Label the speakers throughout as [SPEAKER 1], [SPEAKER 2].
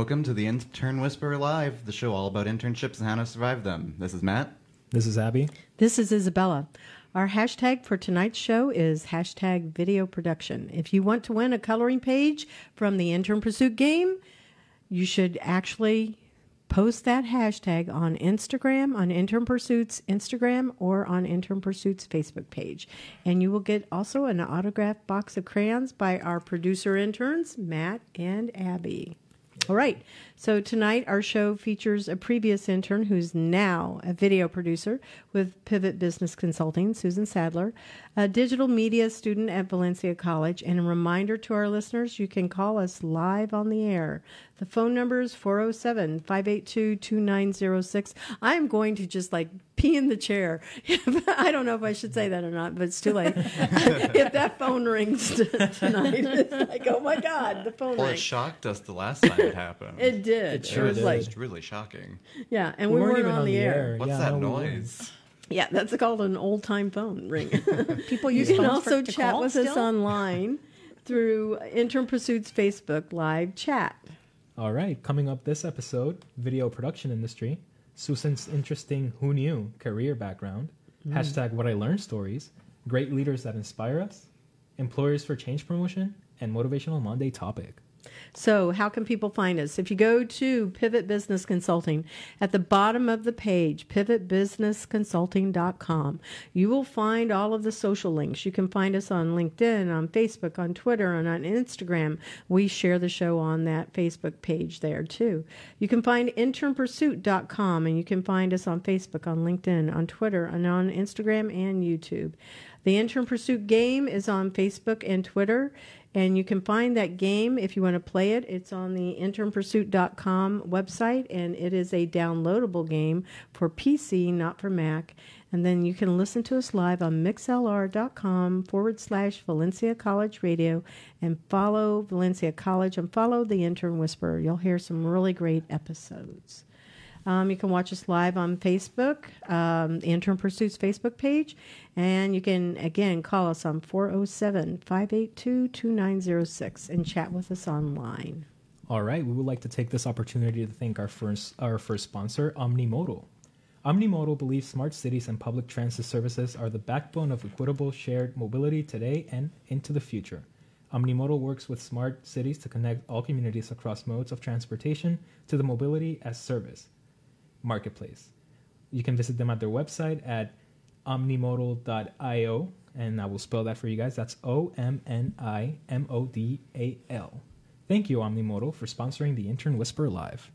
[SPEAKER 1] Welcome to the Intern Whisperer Live, the show all about internships and how to survive them. This is Matt.
[SPEAKER 2] This is Abby.
[SPEAKER 3] This is Isabella. Our hashtag for tonight's show is hashtag video production. If you want to win a coloring page from the Intern Pursuit game, you should actually post that hashtag on Instagram, on Intern Pursuit's Instagram, or on Intern Pursuit's Facebook page. And you will get also an autographed box of crayons by our producer interns, Matt and Abby. All right. So tonight our show features a previous intern who's now a video producer with Pivot Business Consulting, Susan Saddler, a digital media student at Valencia College, and a reminder to our listeners you can call us live on the air. The phone number is 407 582 2906. I'm going to just like pee in the chair. I don't know if I should say that or not, but it's too late. if that phone rings tonight, it's like, oh my God, the phone
[SPEAKER 1] Well, it shocked us the last time it happened.
[SPEAKER 3] It did.
[SPEAKER 2] It
[SPEAKER 3] It,
[SPEAKER 2] sure
[SPEAKER 3] was
[SPEAKER 2] did.
[SPEAKER 3] like,
[SPEAKER 1] It's really shocking.
[SPEAKER 3] yeah, and we, weren't, even on, the air.
[SPEAKER 1] What's
[SPEAKER 2] Yeah,
[SPEAKER 1] that
[SPEAKER 2] no, we weren't.
[SPEAKER 1] noise?
[SPEAKER 3] Yeah, that's called an old time phone ring.
[SPEAKER 4] People
[SPEAKER 3] you can also
[SPEAKER 4] for,
[SPEAKER 3] chat
[SPEAKER 4] call
[SPEAKER 3] with us online through Intern Pursuit's Facebook live chat.
[SPEAKER 2] All right, coming up this episode, video production industry, Susan's interesting who knew career background, mm. hashtag what I learned stories, great leaders that inspire us, employers for change promotion, and motivational Monday topic.
[SPEAKER 3] So, how can people find us? If you go to Pivot Business Consulting, at the bottom of the page, pivotbusinessconsulting.com, you will find all of the social links. You can find us on LinkedIn, on Facebook, on Twitter, and on Instagram. We share the show on that Facebook page there too. You can find internpursuit.com, and you can find us on Facebook, on LinkedIn, on Twitter, and on Instagram and YouTube. The Intern Pursuit game is on Facebook and Twitter. And you can find that game if you want to play it. It's on the internpursuit.com website, and it is a downloadable game for PC, not for Mac. And then you can listen to us live on mixlr.com forward slash Valencia College Radio and follow Valencia College and follow the Intern Whisperer. You'll hear some really great episodes. Um, you can watch us live on Facebook, um, the Intern Pursuits Facebook page, and you can, again, call us on 407 582 2906 and chat with us online.
[SPEAKER 2] All right, we would like to take this opportunity to thank our first our first sponsor, Omnimodal. Omnimodal believes smart cities and public transit services are the backbone of equitable shared mobility today and into the future. Omnimodal works with smart cities to connect all communities across modes of transportation to the mobility as service marketplace. You can visit them at their website at omnimodal.io, and I will spell that for you guys. That's O M N I M O D A L. Thank you, Omnimodal, for sponsoring the Intern Whisper Live.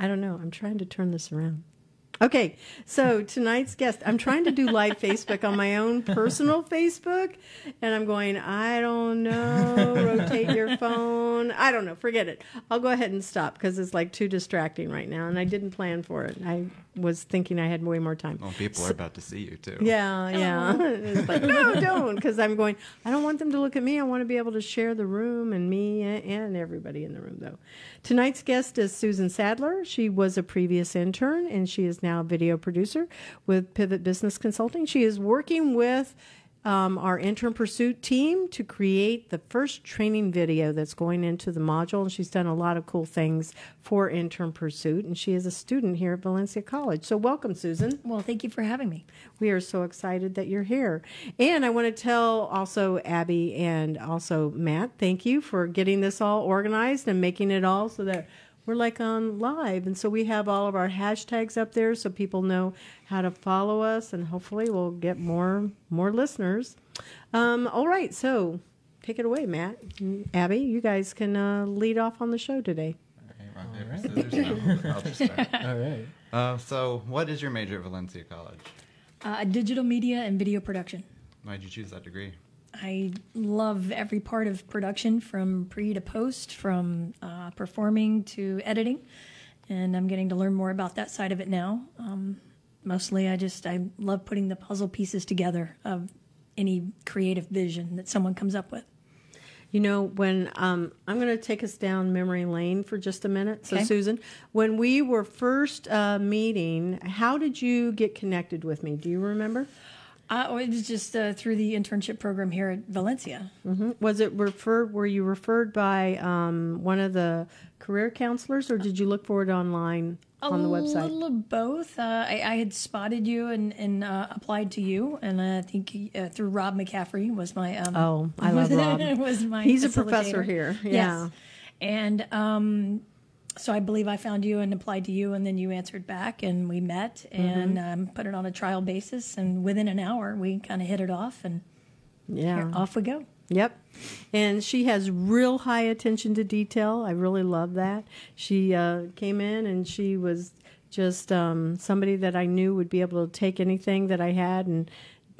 [SPEAKER 3] I don't know. I'm trying to turn this around. Okay, so tonight's guest, I'm trying to do live Facebook on my own personal Facebook, and I'm going, I don't know, rotate your phone. I don't know, forget it. I'll go ahead and stop because it's like too distracting right now, and I didn't plan for it. I was thinking I had way more time.
[SPEAKER 1] Well, people are about to see you too.
[SPEAKER 3] Yeah, yeah. it's like, no, don't, because I'm going, I don't want them to look at me. I want to be able to share the room and me and everybody in the room, though. Tonight's guest is Susan Saddler. She was a previous intern, and she is now a video producer with Pivot Business Consulting. She is working with um, our intern pursuit team to create the first training video that's going into the module. And she's done a lot of cool things for intern pursuit. And she is a student here at Valencia College. So, welcome, Susan.
[SPEAKER 4] Well, thank you for having me.
[SPEAKER 3] We are so excited that you're here. And I want to tell also Abby and also Matt, thank you for getting this all organized and making it all so that we're like on live. And so we have all of our hashtags up there so people know how to follow us and hopefully we'll get more more listeners. Um, all right, so take it away, Matt. Abby, you guys can uh, lead off on the show today.
[SPEAKER 1] Okay, rock, paper, no, I'll just start.
[SPEAKER 2] All right.
[SPEAKER 1] Uh, so, what is your major at Valencia College?
[SPEAKER 4] Uh, digital media and video production.
[SPEAKER 1] Why'd you choose that degree?
[SPEAKER 4] I love every part of production from pre to post, from uh, performing to editing. And I'm getting to learn more about that side of it now. Um, mostly, I just I love putting the puzzle pieces together of any creative vision that someone comes up with.
[SPEAKER 3] You know, when um, I'm going to take us down memory lane for just a minute. So,
[SPEAKER 4] Okay.
[SPEAKER 3] Susan, when we were first uh, meeting, how did you get connected with me? Do you remember?
[SPEAKER 4] Uh, it was just uh, through the internship program here at Valencia.
[SPEAKER 3] hmm Was it referred? Were you referred by um, one of the career counselors, or did you look for it online on the website?
[SPEAKER 4] a little of both. Uh, I, I had spotted you and, and uh, applied to you, and I think uh, through Rob McCaffrey was my. Um,
[SPEAKER 3] Oh, I love Rob.
[SPEAKER 4] was my.
[SPEAKER 3] He's a professor here. Yeah.
[SPEAKER 4] Yes, and um, so I believe I found you and applied to you, and then you answered back, and we met and
[SPEAKER 3] Mm-hmm.
[SPEAKER 4] um, put it on a trial basis, and within an hour we kind of hit it off, and
[SPEAKER 3] Yeah.
[SPEAKER 4] here, off we go.
[SPEAKER 3] Yep. And she has real high attention to detail. I really love that. She uh, came in and she was just um, somebody that I knew would be able to take anything that I had and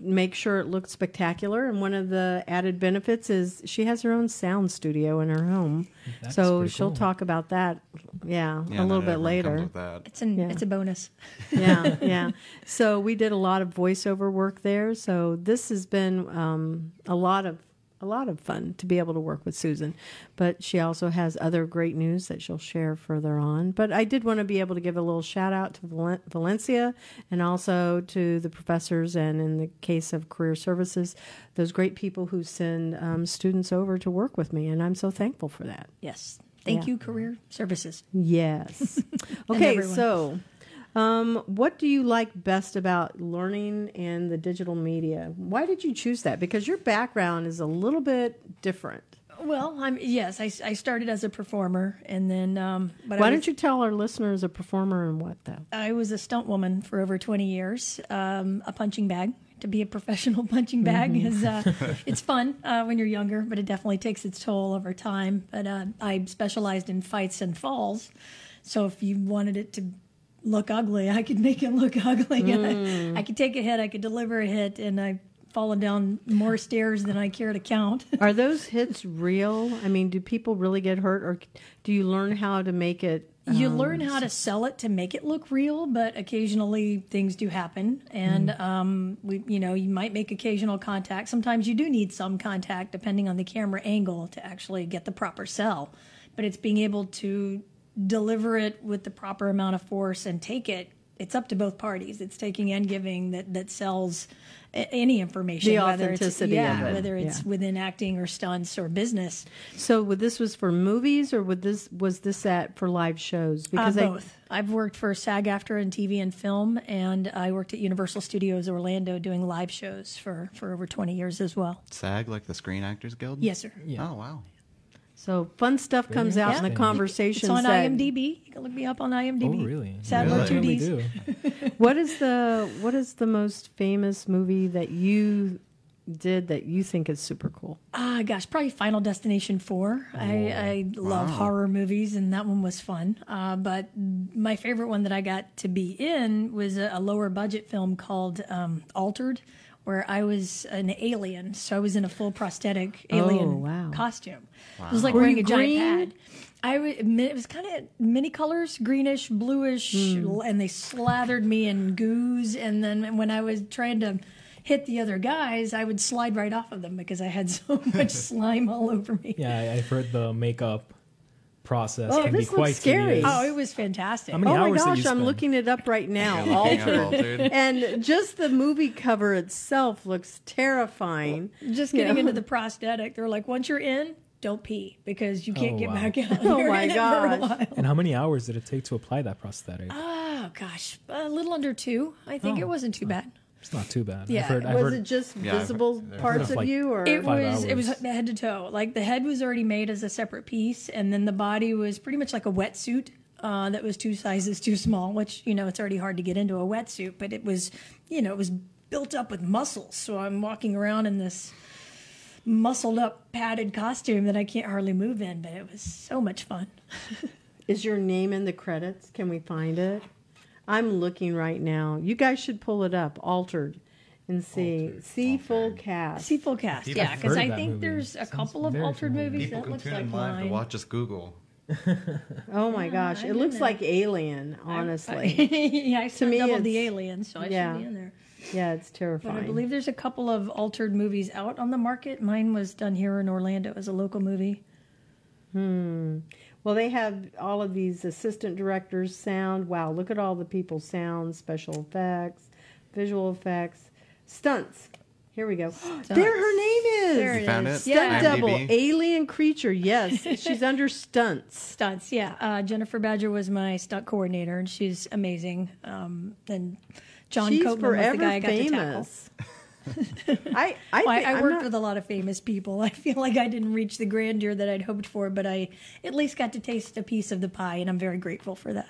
[SPEAKER 3] make sure it looked spectacular. And one of the added benefits is she has her own sound studio in her home.
[SPEAKER 2] That's
[SPEAKER 3] so she'll
[SPEAKER 2] cool.
[SPEAKER 3] talk about that, yeah,
[SPEAKER 1] Yeah,
[SPEAKER 3] a little bit later.
[SPEAKER 4] It's an
[SPEAKER 3] Yeah.
[SPEAKER 4] it's a bonus.
[SPEAKER 3] yeah, yeah. So we did a lot of voiceover work there. So this has been um, a lot of a lot of fun to be able to work with Susan. But she also has other great news that she'll share further on. But I did want to be able to give a little shout out to Valen- Valencia and also to the professors and in the case of career services, those great people who send um, students over to work with me, and I'm so thankful for that.
[SPEAKER 4] Yes, thank
[SPEAKER 3] Yeah.
[SPEAKER 4] you, Career Services.
[SPEAKER 3] Yes. okay,
[SPEAKER 4] everyone.
[SPEAKER 3] so um, what do you like best about learning and the digital media? Why did you choose that? Because your background is a little bit different.
[SPEAKER 4] Well, I'm yes. I, I started as a performer, and then um, but
[SPEAKER 3] Why don't you tell our listeners a performer and what though?
[SPEAKER 4] I was a stunt woman for over 20 years. Um, a punching bag. To be a professional punching bag is uh, it's fun uh, when you're younger, but it definitely takes its toll over time. But uh, I specialized in fights and falls, so if you wanted it to look ugly, I could make it look ugly. I, could take a hit, I could deliver a hit, and I've fallen down more stairs than I care to count.
[SPEAKER 3] Are those hits real? I mean, do people really get hurt, or do you learn how to make it?
[SPEAKER 4] You
[SPEAKER 3] um,
[SPEAKER 4] learn how to sell it to make it look real, but occasionally things do happen, and um, we, you know, you might make occasional contact. Sometimes you do need some contact, depending on the camera angle, to actually get the proper sell. But it's being able to deliver it with the proper amount of force and take it. It's up to both parties. It's taking and giving that that sells any information,
[SPEAKER 3] The
[SPEAKER 4] whether it's
[SPEAKER 3] authenticity
[SPEAKER 4] yeah,
[SPEAKER 3] of it,
[SPEAKER 4] whether it's
[SPEAKER 3] yeah.
[SPEAKER 4] within acting or stunts or business.
[SPEAKER 3] So, would this was for movies, or would this was this at for live shows?
[SPEAKER 4] Uh,
[SPEAKER 3] I-
[SPEAKER 4] both. I've worked for SAG-AFTRA and TV and film, and I worked at Universal Studios Orlando doing live shows for, for over 20 years as well.
[SPEAKER 1] SAG, like the Screen Actors Guild?
[SPEAKER 4] Yes, sir.
[SPEAKER 2] Yeah.
[SPEAKER 1] Oh, wow.
[SPEAKER 3] So fun stuff comes out in the
[SPEAKER 2] interesting.
[SPEAKER 3] conversations.
[SPEAKER 4] It's on
[SPEAKER 3] that-
[SPEAKER 4] IMDb. You can look me up on IMDb.
[SPEAKER 2] Oh, really?
[SPEAKER 4] Saddler,
[SPEAKER 1] Really?
[SPEAKER 4] two
[SPEAKER 2] We
[SPEAKER 4] Ds.
[SPEAKER 2] do.
[SPEAKER 3] What is the what is the most famous movie that you did that you think is super cool?
[SPEAKER 4] Ah, gosh, probably Final Destination 4. I, I love horror movies, and that one was fun. Uh, but my favorite one that I got to be in was a, a lower budget film called um, Altered, where I was an alien. So I was in a full prosthetic alien
[SPEAKER 3] Oh, wow.
[SPEAKER 4] costume. It was like
[SPEAKER 3] Were
[SPEAKER 4] wearing
[SPEAKER 3] you
[SPEAKER 4] a giant pad. I was, it was kind of many colors, greenish, bluish,
[SPEAKER 3] Hmm.
[SPEAKER 4] and they slathered me in goos. And then when I was trying to hit the other guys, I would slide right off of them because I had so much slime all over me.
[SPEAKER 2] Yeah, I, I've heard the makeup process
[SPEAKER 3] Oh,
[SPEAKER 2] can be
[SPEAKER 3] this looks
[SPEAKER 2] quite
[SPEAKER 3] scary.
[SPEAKER 2] tedious.
[SPEAKER 4] Oh, it was fantastic.
[SPEAKER 2] How many
[SPEAKER 3] oh my
[SPEAKER 2] hours did you
[SPEAKER 3] gosh, I'm looking it up right now.
[SPEAKER 1] Yeah, looking at
[SPEAKER 3] Altered.
[SPEAKER 1] Altered.
[SPEAKER 3] and just the movie cover itself looks terrifying.
[SPEAKER 4] Just getting
[SPEAKER 3] Yeah.
[SPEAKER 4] into the prosthetic, they're like, once you're in, don't pee because you can't
[SPEAKER 2] Oh,
[SPEAKER 4] get
[SPEAKER 2] wow.
[SPEAKER 4] back out.
[SPEAKER 3] Oh,
[SPEAKER 4] You're
[SPEAKER 3] my
[SPEAKER 4] in it for a
[SPEAKER 3] gosh.
[SPEAKER 2] And how many hours did it take to apply that prosthetic?
[SPEAKER 4] Oh gosh, a little under two. I think
[SPEAKER 2] Oh.
[SPEAKER 4] it wasn't too bad.
[SPEAKER 2] It's not too bad.
[SPEAKER 4] Yeah,
[SPEAKER 2] I've heard, I've
[SPEAKER 3] was
[SPEAKER 2] heard
[SPEAKER 3] it just
[SPEAKER 1] Yeah,
[SPEAKER 3] visible
[SPEAKER 1] heard-
[SPEAKER 3] parts
[SPEAKER 2] of,
[SPEAKER 3] of
[SPEAKER 2] like,
[SPEAKER 3] you, or
[SPEAKER 4] It
[SPEAKER 2] Five
[SPEAKER 4] was it was
[SPEAKER 2] hours.
[SPEAKER 4] head to toe. Like the head was already made as a separate piece, and then the body was pretty much like a wetsuit uh, that was two sizes too small. Which you know it's already hard to get into a wetsuit, but it was you know it was built up with muscles. So I'm walking around in this muscled up padded costume that I can't hardly move in, but it was so much fun.
[SPEAKER 3] is your name in the credits? Can we find it? I'm looking right now. You guys should pull it up, altered, and see see full cast.
[SPEAKER 4] See full cast,
[SPEAKER 1] People
[SPEAKER 4] yeah, because I think
[SPEAKER 2] movie.
[SPEAKER 4] there's a
[SPEAKER 2] Sounds
[SPEAKER 4] couple of altered
[SPEAKER 2] familiar.
[SPEAKER 4] movies
[SPEAKER 1] People
[SPEAKER 4] that
[SPEAKER 1] can
[SPEAKER 4] looks
[SPEAKER 1] tune
[SPEAKER 4] like
[SPEAKER 1] in live
[SPEAKER 4] mine.
[SPEAKER 1] to watch us Google.
[SPEAKER 3] Oh my oh, gosh,
[SPEAKER 4] I'm
[SPEAKER 3] it looks
[SPEAKER 4] there.
[SPEAKER 3] like Alien. Honestly,
[SPEAKER 4] yeah, I to
[SPEAKER 3] me,
[SPEAKER 4] doubled the
[SPEAKER 3] it's-
[SPEAKER 4] alien, so I
[SPEAKER 3] yeah.
[SPEAKER 4] should be in there.
[SPEAKER 3] yeah, it's terrifying.
[SPEAKER 4] But
[SPEAKER 3] terrifying.
[SPEAKER 4] I believe there's a couple of altered movies out on the market. Mine was done here in Orlando as a local movie. Hmm.
[SPEAKER 3] Well, they have all of these assistant directors, sound. Wow, look at all the people, sound, special effects, visual effects. Stunts. Here we go. There her name is.
[SPEAKER 4] There it
[SPEAKER 1] You found
[SPEAKER 4] is.
[SPEAKER 1] it?
[SPEAKER 3] Stunt
[SPEAKER 4] Yeah.
[SPEAKER 3] double,
[SPEAKER 1] IMDb.
[SPEAKER 3] alien creature. Yes, she's under stunts.
[SPEAKER 4] Stunts, yeah. Uh, Jennifer Badger was my stunt coordinator, and she's amazing. Um, and John
[SPEAKER 3] she's
[SPEAKER 4] Copeman was the guy I got to tackle.
[SPEAKER 3] famous. I I,
[SPEAKER 4] Well, I, I worked
[SPEAKER 3] not-
[SPEAKER 4] with a lot of famous people. I feel like I didn't reach the grandeur that I'd hoped for, but I at least got to taste a piece of the pie, and I'm very grateful for that.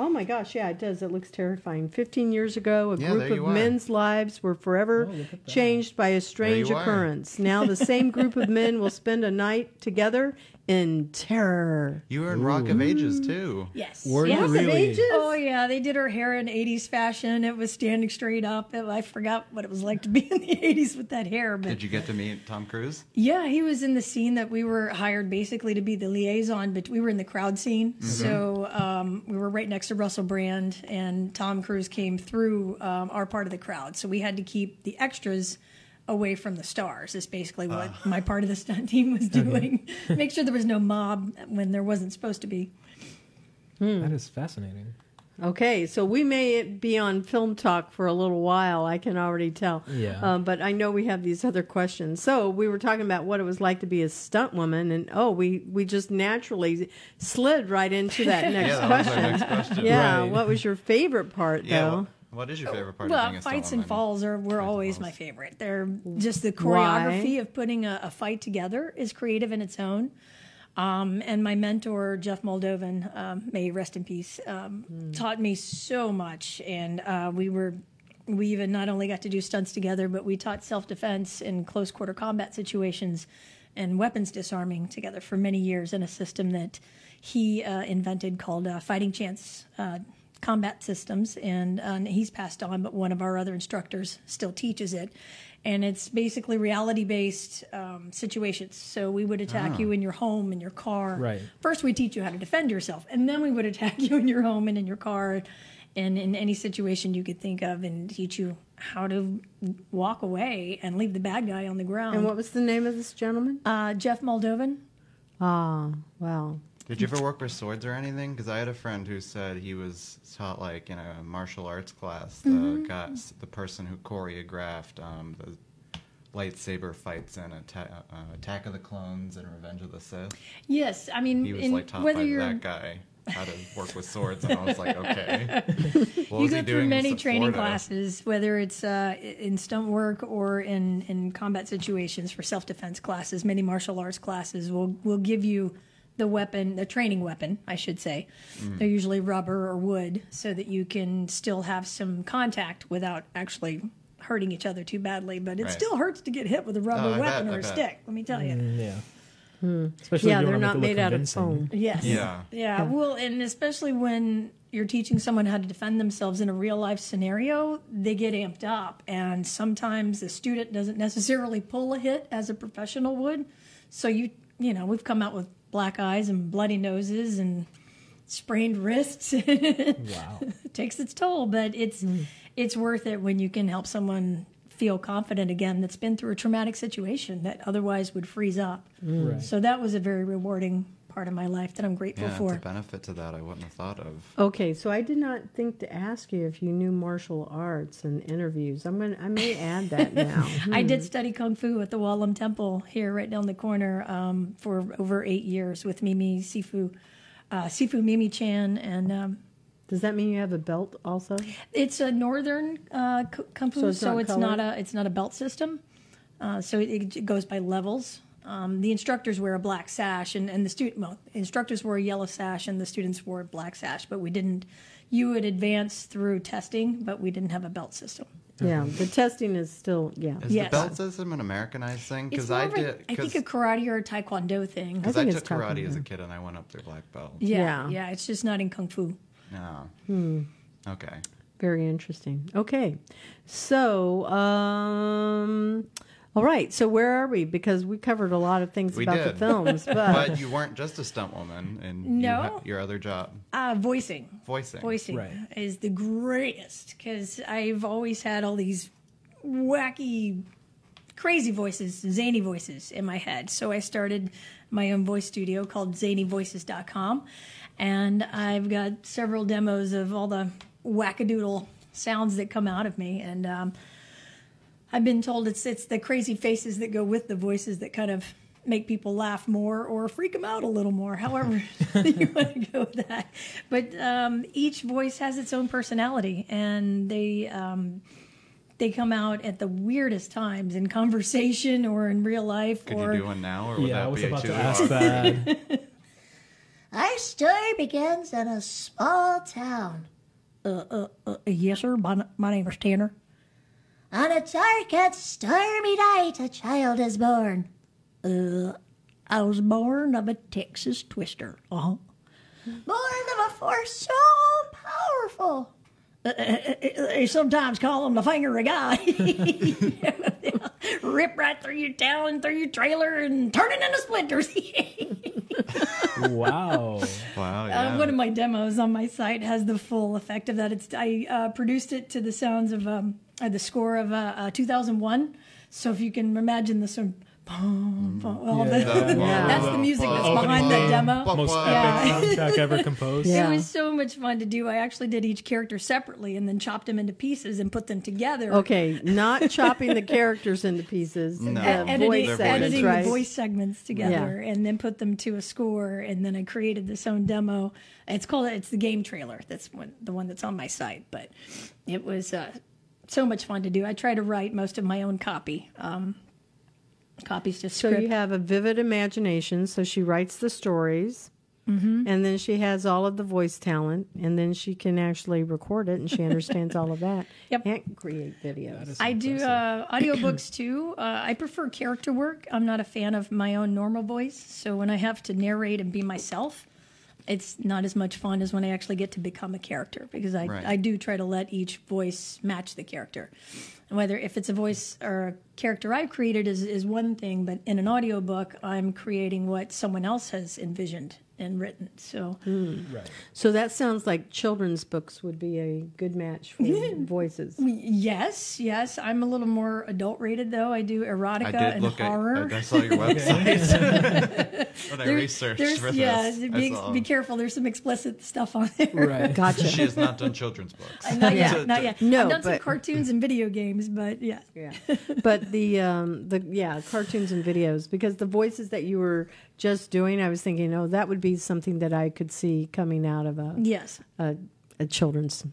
[SPEAKER 3] Oh my gosh, yeah, it does. It looks terrifying. 15 years ago, a
[SPEAKER 1] Yeah,
[SPEAKER 3] group of
[SPEAKER 1] are.
[SPEAKER 3] men's lives were forever
[SPEAKER 2] Oh, look at that.
[SPEAKER 3] changed by a strange
[SPEAKER 1] you are.
[SPEAKER 3] occurrence. Now the same group of men will spend a night together in terror.
[SPEAKER 1] You were in Rock of Ages too.
[SPEAKER 4] Yes.
[SPEAKER 2] Were you
[SPEAKER 4] yes.
[SPEAKER 3] Rock of
[SPEAKER 2] really?
[SPEAKER 3] Ages?
[SPEAKER 4] Oh yeah, they did her hair in '80s fashion. It was standing straight up. I forgot what it was like to be in the '80s with that hair. But
[SPEAKER 1] Did you get to meet Tom Cruise?
[SPEAKER 4] Yeah, he was in the scene that we were hired basically to be the liaison, but we were in the crowd scene. So um, we were right next to Russell Brand, and Tom Cruise came through um, our part of the crowd. So we had to keep the extras away from the stars, is basically what my part of the stunt team was doing. Make sure there was no mob when there wasn't supposed to be.
[SPEAKER 2] That is fascinating.
[SPEAKER 3] Okay, so we may be on film talk for a little while. I can already tell.
[SPEAKER 2] Yeah.
[SPEAKER 3] Um, but I know we have these other questions. So we were talking about what it was like to be a stunt woman, and oh, we we just naturally slid right into that next
[SPEAKER 1] yeah, that was our
[SPEAKER 3] question.
[SPEAKER 1] next question.
[SPEAKER 3] Yeah.
[SPEAKER 2] Right.
[SPEAKER 3] What was your favorite part,
[SPEAKER 1] Yeah,
[SPEAKER 3] though?
[SPEAKER 1] what- what is your favorite part of
[SPEAKER 4] Well,
[SPEAKER 1] being a
[SPEAKER 4] fights and falls are were
[SPEAKER 1] Fights
[SPEAKER 4] always my favorite. They're just the
[SPEAKER 3] Why?
[SPEAKER 4] choreography of putting a, a fight together is creative in its own. Um, and my mentor Jeff Moldovan, um, may he rest in peace, um, taught me so much. And uh, we were we even not only got to do stunts together, but we taught self defense in close quarter combat situations and weapons disarming together for many years in a system that he uh, invented called uh, Fighting Chance uh, Combat Systems. And, uh, and he's passed on, but one of our other instructors still teaches it. And it's basically reality based um, situations. So we would attack you in your home, in your car.
[SPEAKER 2] Right.
[SPEAKER 4] First, we teach you how to defend yourself, and then we would attack you in your home and in your car and in any situation you could think of and teach you how to walk away and leave the bad guy on the ground.
[SPEAKER 3] And what was the name of this gentleman?
[SPEAKER 4] uh, Jeff Moldovan.
[SPEAKER 3] Ah, well,
[SPEAKER 1] Did you ever work with swords or anything? Because I had a friend who said he was taught like in a martial arts class. The
[SPEAKER 4] Mm-hmm.
[SPEAKER 1] guy, the person who choreographed um, the lightsaber fights in Atta- uh, Attack of the Clones and Revenge of the Sith.
[SPEAKER 4] Yes, I mean,
[SPEAKER 1] He was
[SPEAKER 4] in-
[SPEAKER 1] like taught by that guy how to work with swords, and I was like, okay. What
[SPEAKER 4] you
[SPEAKER 1] was
[SPEAKER 4] go
[SPEAKER 1] he
[SPEAKER 4] through
[SPEAKER 1] doing
[SPEAKER 4] many training classes, whether it's uh, in stunt work or in, in combat situations for self defense classes. Many martial arts classes will will give you the weapon, the training weapon, I should say.
[SPEAKER 1] Mm.
[SPEAKER 4] They're usually rubber or wood, so that you can still have some contact without actually hurting each other too badly. But it
[SPEAKER 1] Right.
[SPEAKER 4] still hurts to get hit with a rubber
[SPEAKER 1] Oh,
[SPEAKER 4] weapon
[SPEAKER 1] bet,
[SPEAKER 4] or
[SPEAKER 1] I
[SPEAKER 4] a
[SPEAKER 1] bet.
[SPEAKER 4] stick. Let me tell you.
[SPEAKER 2] Mm, yeah. Especially
[SPEAKER 3] yeah, they're not
[SPEAKER 2] make it
[SPEAKER 3] made out of foam.
[SPEAKER 4] Yes.
[SPEAKER 1] Yeah.
[SPEAKER 4] yeah. Well, and especially when you're teaching someone how to defend themselves in a real life scenario, they get amped up. And sometimes the student doesn't necessarily pull a hit as a professional would. So you, you know, we've come out with black eyes and bloody noses and sprained wrists.
[SPEAKER 2] Wow.
[SPEAKER 4] It takes its toll, but it's hmm. it's worth it when you can help someone feel confident again that's been through a traumatic situation that otherwise would freeze up.
[SPEAKER 2] Right.
[SPEAKER 4] So that was a very rewarding part of my life that I'm grateful
[SPEAKER 1] Yeah, it's
[SPEAKER 4] for.
[SPEAKER 1] a benefit to that I wouldn't have thought of.
[SPEAKER 3] Okay, so I did not think to ask you if you knew martial arts and interviews. I'm gonna, I may add that now.
[SPEAKER 4] I did study kung fu at the Wah Lum Temple here, right down the corner, um, for over eight years with Mimi Sifu, uh, Sifu Mimi Chan, and um,
[SPEAKER 3] Does that mean you have a belt also?
[SPEAKER 4] it's a northern uh, kung fu,
[SPEAKER 3] So
[SPEAKER 4] so
[SPEAKER 3] it's
[SPEAKER 4] it's,
[SPEAKER 3] not
[SPEAKER 4] not, a it's not a belt system. Uh, so it, it goes by levels. Um, the instructors wear a black sash, and, and the student well, instructors wore a yellow sash, and the students wore a black sash. But we didn't. You would advance through testing, but we didn't have a belt system.
[SPEAKER 3] Yeah, the testing is still yeah.
[SPEAKER 1] Is
[SPEAKER 4] Yes.
[SPEAKER 1] the belt system an Americanized thing? Because I did.
[SPEAKER 4] I think a karate or a taekwondo thing.
[SPEAKER 1] Because
[SPEAKER 3] I
[SPEAKER 1] I,
[SPEAKER 3] think
[SPEAKER 1] took karate
[SPEAKER 3] taekwondo.
[SPEAKER 1] as a kid and I went up through black belt.
[SPEAKER 4] Yeah,
[SPEAKER 3] Yeah.
[SPEAKER 4] yeah, It's just not in kung fu.
[SPEAKER 1] No.
[SPEAKER 3] Hmm.
[SPEAKER 1] Okay.
[SPEAKER 3] Very interesting. Okay, so um, all right. So where are we? Because we covered a lot of things
[SPEAKER 1] We
[SPEAKER 3] about
[SPEAKER 1] did.
[SPEAKER 3] the films, but,
[SPEAKER 1] But you weren't just a stunt woman in you
[SPEAKER 4] No.
[SPEAKER 1] ha- your other job,
[SPEAKER 4] Uh, voicing.
[SPEAKER 1] voicing.
[SPEAKER 4] Voicing
[SPEAKER 2] Right.
[SPEAKER 4] is the greatest because I've always had all these wacky, crazy voices, zany voices in my head. So I started my own voice studio called zanyvoices.com. And I've got several demos of all the wackadoodle sounds that come out of me. And um, I've been told it's it's the crazy faces that go with the voices that kind of make people laugh more or freak them out a little more. However, you want to go with that. But um, each voice has its own personality, and they um, they come out at the weirdest times in conversation or in real life.
[SPEAKER 1] Could
[SPEAKER 4] or
[SPEAKER 1] you do one now, or would
[SPEAKER 2] Yeah, I
[SPEAKER 1] that
[SPEAKER 2] was
[SPEAKER 1] be
[SPEAKER 2] about
[SPEAKER 1] too
[SPEAKER 2] to ask that.
[SPEAKER 5] Our story begins in a small town.
[SPEAKER 4] uh, yes, sir. My, my name is Tanner.
[SPEAKER 5] On a dark and stormy night, a child is born.
[SPEAKER 4] Uh, I was born of a Texas twister. Uh huh.
[SPEAKER 5] Born of a force so powerful.
[SPEAKER 4] They sometimes call him the finger guy. Rip right through your tail and through your trailer and turn it into splinters.
[SPEAKER 2] wow.
[SPEAKER 1] Wow, yeah.
[SPEAKER 4] uh, one of my demos on my site has the full effect of that. It's I uh, produced it to the sounds of um, uh, the score of uh, uh, 2001. So if you can imagine the sort of boom, boom, all the-
[SPEAKER 2] Yeah.
[SPEAKER 4] that's the music that's
[SPEAKER 1] Opening
[SPEAKER 4] behind the demo.
[SPEAKER 2] Most
[SPEAKER 4] Yeah.
[SPEAKER 2] epic soundtrack ever composed.
[SPEAKER 3] Yeah.
[SPEAKER 4] It was so much fun to do. I actually did each character separately and then chopped them into pieces and put them together.
[SPEAKER 3] Okay, not chopping the characters into pieces.
[SPEAKER 1] No.
[SPEAKER 3] the
[SPEAKER 4] editing,
[SPEAKER 3] voice
[SPEAKER 1] Their
[SPEAKER 3] segments,
[SPEAKER 4] editing
[SPEAKER 3] right?
[SPEAKER 4] the voice segments together and then put them to a score and then I created this own demo. It's called it's the game trailer. That's one, the one that's on my site, but it was uh, so much fun to do. I try to write most of my own copy. Um, copies to
[SPEAKER 3] So you have a vivid imagination. So she writes the stories,
[SPEAKER 4] Mm-hmm.
[SPEAKER 3] and then she has all of the voice talent, and then she can actually record it, and she understands all of that.
[SPEAKER 4] Yep.
[SPEAKER 3] And create videos.
[SPEAKER 4] I do uh, audiobooks too. Uh, I prefer character work. I'm not a fan of my own normal voice. So when I have to narrate and be myself, it's not as much fun as when I actually get to become a character because I,
[SPEAKER 1] Right.
[SPEAKER 4] I do try to let each voice match the character. And whether if it's a voice or a character I've created is, is one thing, but in an audiobook, I'm creating what someone else has envisioned and written. So hmm.
[SPEAKER 2] Right.
[SPEAKER 3] So that sounds like children's books would be a good match for voices.
[SPEAKER 4] yes, yes, I'm a little more adult rated though. I do erotica
[SPEAKER 1] I did
[SPEAKER 4] and
[SPEAKER 1] look
[SPEAKER 4] horror.
[SPEAKER 1] at. I saw your website when I
[SPEAKER 4] There-
[SPEAKER 1] researched for
[SPEAKER 4] yeah,
[SPEAKER 1] this. I
[SPEAKER 4] be,
[SPEAKER 1] saw-
[SPEAKER 4] be careful. There's some explicit stuff on there.
[SPEAKER 2] Right.
[SPEAKER 3] Gotcha.
[SPEAKER 1] She has not done children's books.
[SPEAKER 4] Uh,
[SPEAKER 3] not
[SPEAKER 4] yet. Not yet.
[SPEAKER 3] No,
[SPEAKER 4] I've done some
[SPEAKER 3] but-
[SPEAKER 4] cartoons and video games, but yeah.
[SPEAKER 3] Yeah, but the um, the yeah cartoons and videos because the voices that you were just doing, I was thinking, oh, that would be something that I could see coming out of a
[SPEAKER 4] Yes.
[SPEAKER 3] a, a children's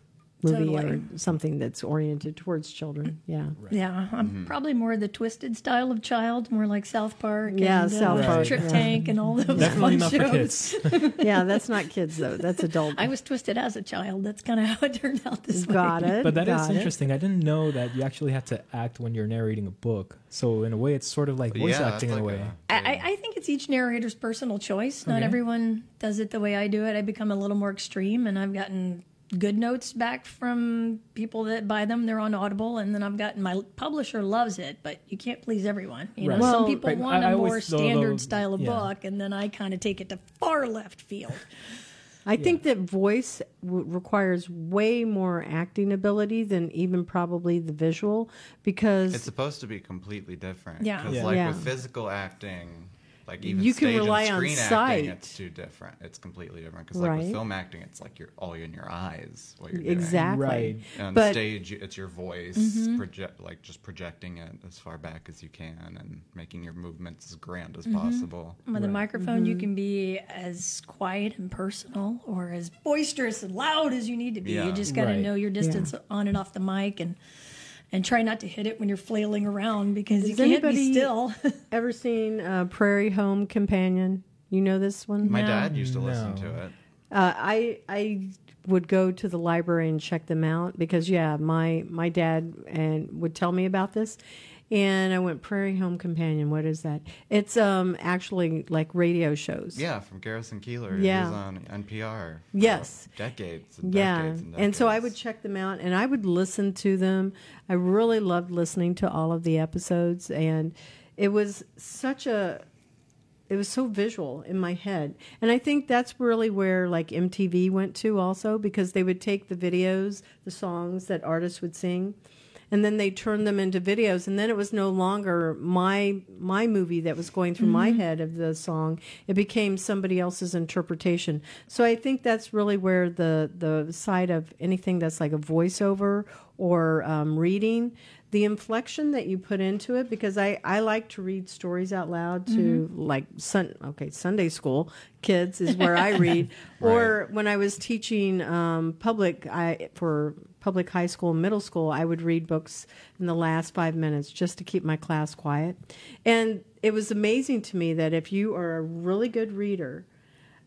[SPEAKER 3] movie
[SPEAKER 4] Totally.
[SPEAKER 3] or something that's oriented towards children. Yeah,
[SPEAKER 4] Yeah. I'm
[SPEAKER 1] Mm-hmm.
[SPEAKER 4] probably more the twisted style of child, more like South Park.
[SPEAKER 3] Yeah,
[SPEAKER 4] and,
[SPEAKER 3] South
[SPEAKER 4] uh,
[SPEAKER 3] Park,
[SPEAKER 4] Trip
[SPEAKER 3] yeah.
[SPEAKER 4] Tank and all those
[SPEAKER 2] Definitely
[SPEAKER 4] fun
[SPEAKER 2] not
[SPEAKER 4] shows.
[SPEAKER 2] for kids.
[SPEAKER 3] yeah, that's not kids though. That's adult.
[SPEAKER 4] I was twisted as a child. That's kind of how it turned out this
[SPEAKER 3] Got
[SPEAKER 4] way.
[SPEAKER 3] it.
[SPEAKER 2] But that is
[SPEAKER 3] got it.
[SPEAKER 2] interesting. I didn't know that you actually had to act when you're narrating a book. So in a way, it's sort of like voice
[SPEAKER 1] yeah,
[SPEAKER 2] acting
[SPEAKER 1] it's
[SPEAKER 2] in a
[SPEAKER 1] like
[SPEAKER 2] way.
[SPEAKER 4] I, I- I think it's each narrator's personal choice. Not
[SPEAKER 2] Okay.
[SPEAKER 4] everyone does it the way I do it. I become a little more extreme, and I've gotten good notes back from people that buy them. They're on Audible, and then I've gotten my publisher loves it, but you can't please everyone. You know,
[SPEAKER 2] Right.
[SPEAKER 4] some
[SPEAKER 3] Well,
[SPEAKER 4] people
[SPEAKER 2] right,
[SPEAKER 4] want
[SPEAKER 2] I- I
[SPEAKER 4] a more standard
[SPEAKER 2] though-
[SPEAKER 4] style of
[SPEAKER 2] yeah.
[SPEAKER 4] book, and then I kind of take it to far left field.
[SPEAKER 3] I think that voice w- requires way more acting ability than even probably the visual because
[SPEAKER 1] It's supposed to be completely different.
[SPEAKER 4] Yeah.
[SPEAKER 1] Because
[SPEAKER 2] Yeah.
[SPEAKER 1] like
[SPEAKER 3] Yeah.
[SPEAKER 1] with physical acting, like even
[SPEAKER 3] You can
[SPEAKER 1] stage
[SPEAKER 3] rely
[SPEAKER 1] and
[SPEAKER 3] on
[SPEAKER 1] screen
[SPEAKER 3] sight.
[SPEAKER 1] acting, it's too different. It's completely different. Because like
[SPEAKER 3] Right.
[SPEAKER 1] with film acting, it's like you're all in your eyes. What you're doing.
[SPEAKER 3] exactly.
[SPEAKER 2] Right.
[SPEAKER 1] On
[SPEAKER 3] But-
[SPEAKER 1] stage, it's your voice,
[SPEAKER 3] Mm-hmm.
[SPEAKER 1] project like just projecting it as far back as you can and making your movements as grand
[SPEAKER 3] Mm-hmm.
[SPEAKER 1] as possible.
[SPEAKER 4] With a microphone, you can be as quiet and personal, or as boisterous and loud as you need to be.
[SPEAKER 1] Yeah.
[SPEAKER 4] You just got to
[SPEAKER 2] Right.
[SPEAKER 4] know your distance on and off the mic, and and try not to hit it when you're flailing around because you can't
[SPEAKER 3] anybody-
[SPEAKER 4] be still.
[SPEAKER 3] Ever seen uh, Prairie Home Companion? You know this one?
[SPEAKER 1] My
[SPEAKER 4] No.
[SPEAKER 1] dad used to listen
[SPEAKER 2] No.
[SPEAKER 1] to it.
[SPEAKER 3] Uh, I I would go to the library and check them out because yeah, my my dad and would tell me about this, and I went Prairie Home Companion. What is that? It's um actually like radio shows.
[SPEAKER 1] Yeah, from Garrison Keillor.
[SPEAKER 3] Yeah.
[SPEAKER 1] He was on NPR.
[SPEAKER 3] Yes.
[SPEAKER 1] Decades and
[SPEAKER 3] Yeah,
[SPEAKER 1] decades and,
[SPEAKER 3] and so I would check them out and I would listen to them. I really loved listening to all of the episodes, and it was such a it was so visual in my head and i think that's really where like mtv went to also because they would take the videos the songs that artists would sing and then they turned them into videos and then it was no longer my my movie that was going through my head of the song. It became somebody else's interpretation. So i think that's really where the the side of anything that's like a voiceover or um, reading the inflection that you put into it because I, I like to read stories out loud to like sun okay Sunday school kids is where I read. Or when I was teaching um, public I for public high school and middle school I would read books in the last five minutes just to keep my class quiet. And it was amazing to me that if you are a really good reader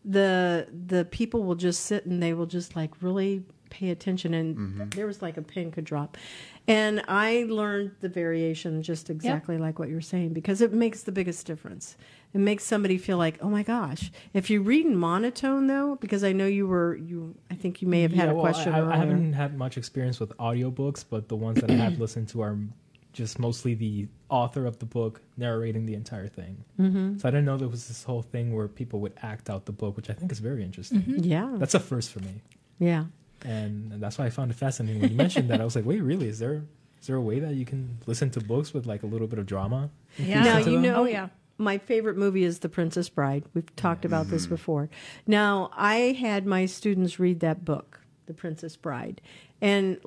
[SPEAKER 3] the the people will just sit and they will just like really pay attention and mm-hmm. there was like a pin could drop. And i learned the variation just exactly like what you're saying because it makes the biggest difference it makes somebody feel like oh my gosh if you read in monotone though because i know you were you i think you may have had a
[SPEAKER 2] well,
[SPEAKER 3] question
[SPEAKER 2] I, I
[SPEAKER 3] earlier.
[SPEAKER 2] haven't had much experience with audiobooks, but the ones that I have listened to are just mostly the author of the book narrating the entire thing. Mm-hmm. So I didn't know there was this whole thing where people would act out the book, which I think is very interesting.
[SPEAKER 3] yeah
[SPEAKER 2] That's a first for me,
[SPEAKER 3] yeah
[SPEAKER 2] and that's why I found it fascinating when you mentioned that. I was like, wait, really? Is there is there a way that you can listen to books with like a little bit of drama?
[SPEAKER 4] Yeah.
[SPEAKER 3] Now you
[SPEAKER 2] them?
[SPEAKER 3] know.
[SPEAKER 4] Oh, yeah.
[SPEAKER 3] My favorite movie is The Princess Bride. We've talked about this before. Now I had my students read that book, The Princess Bride, and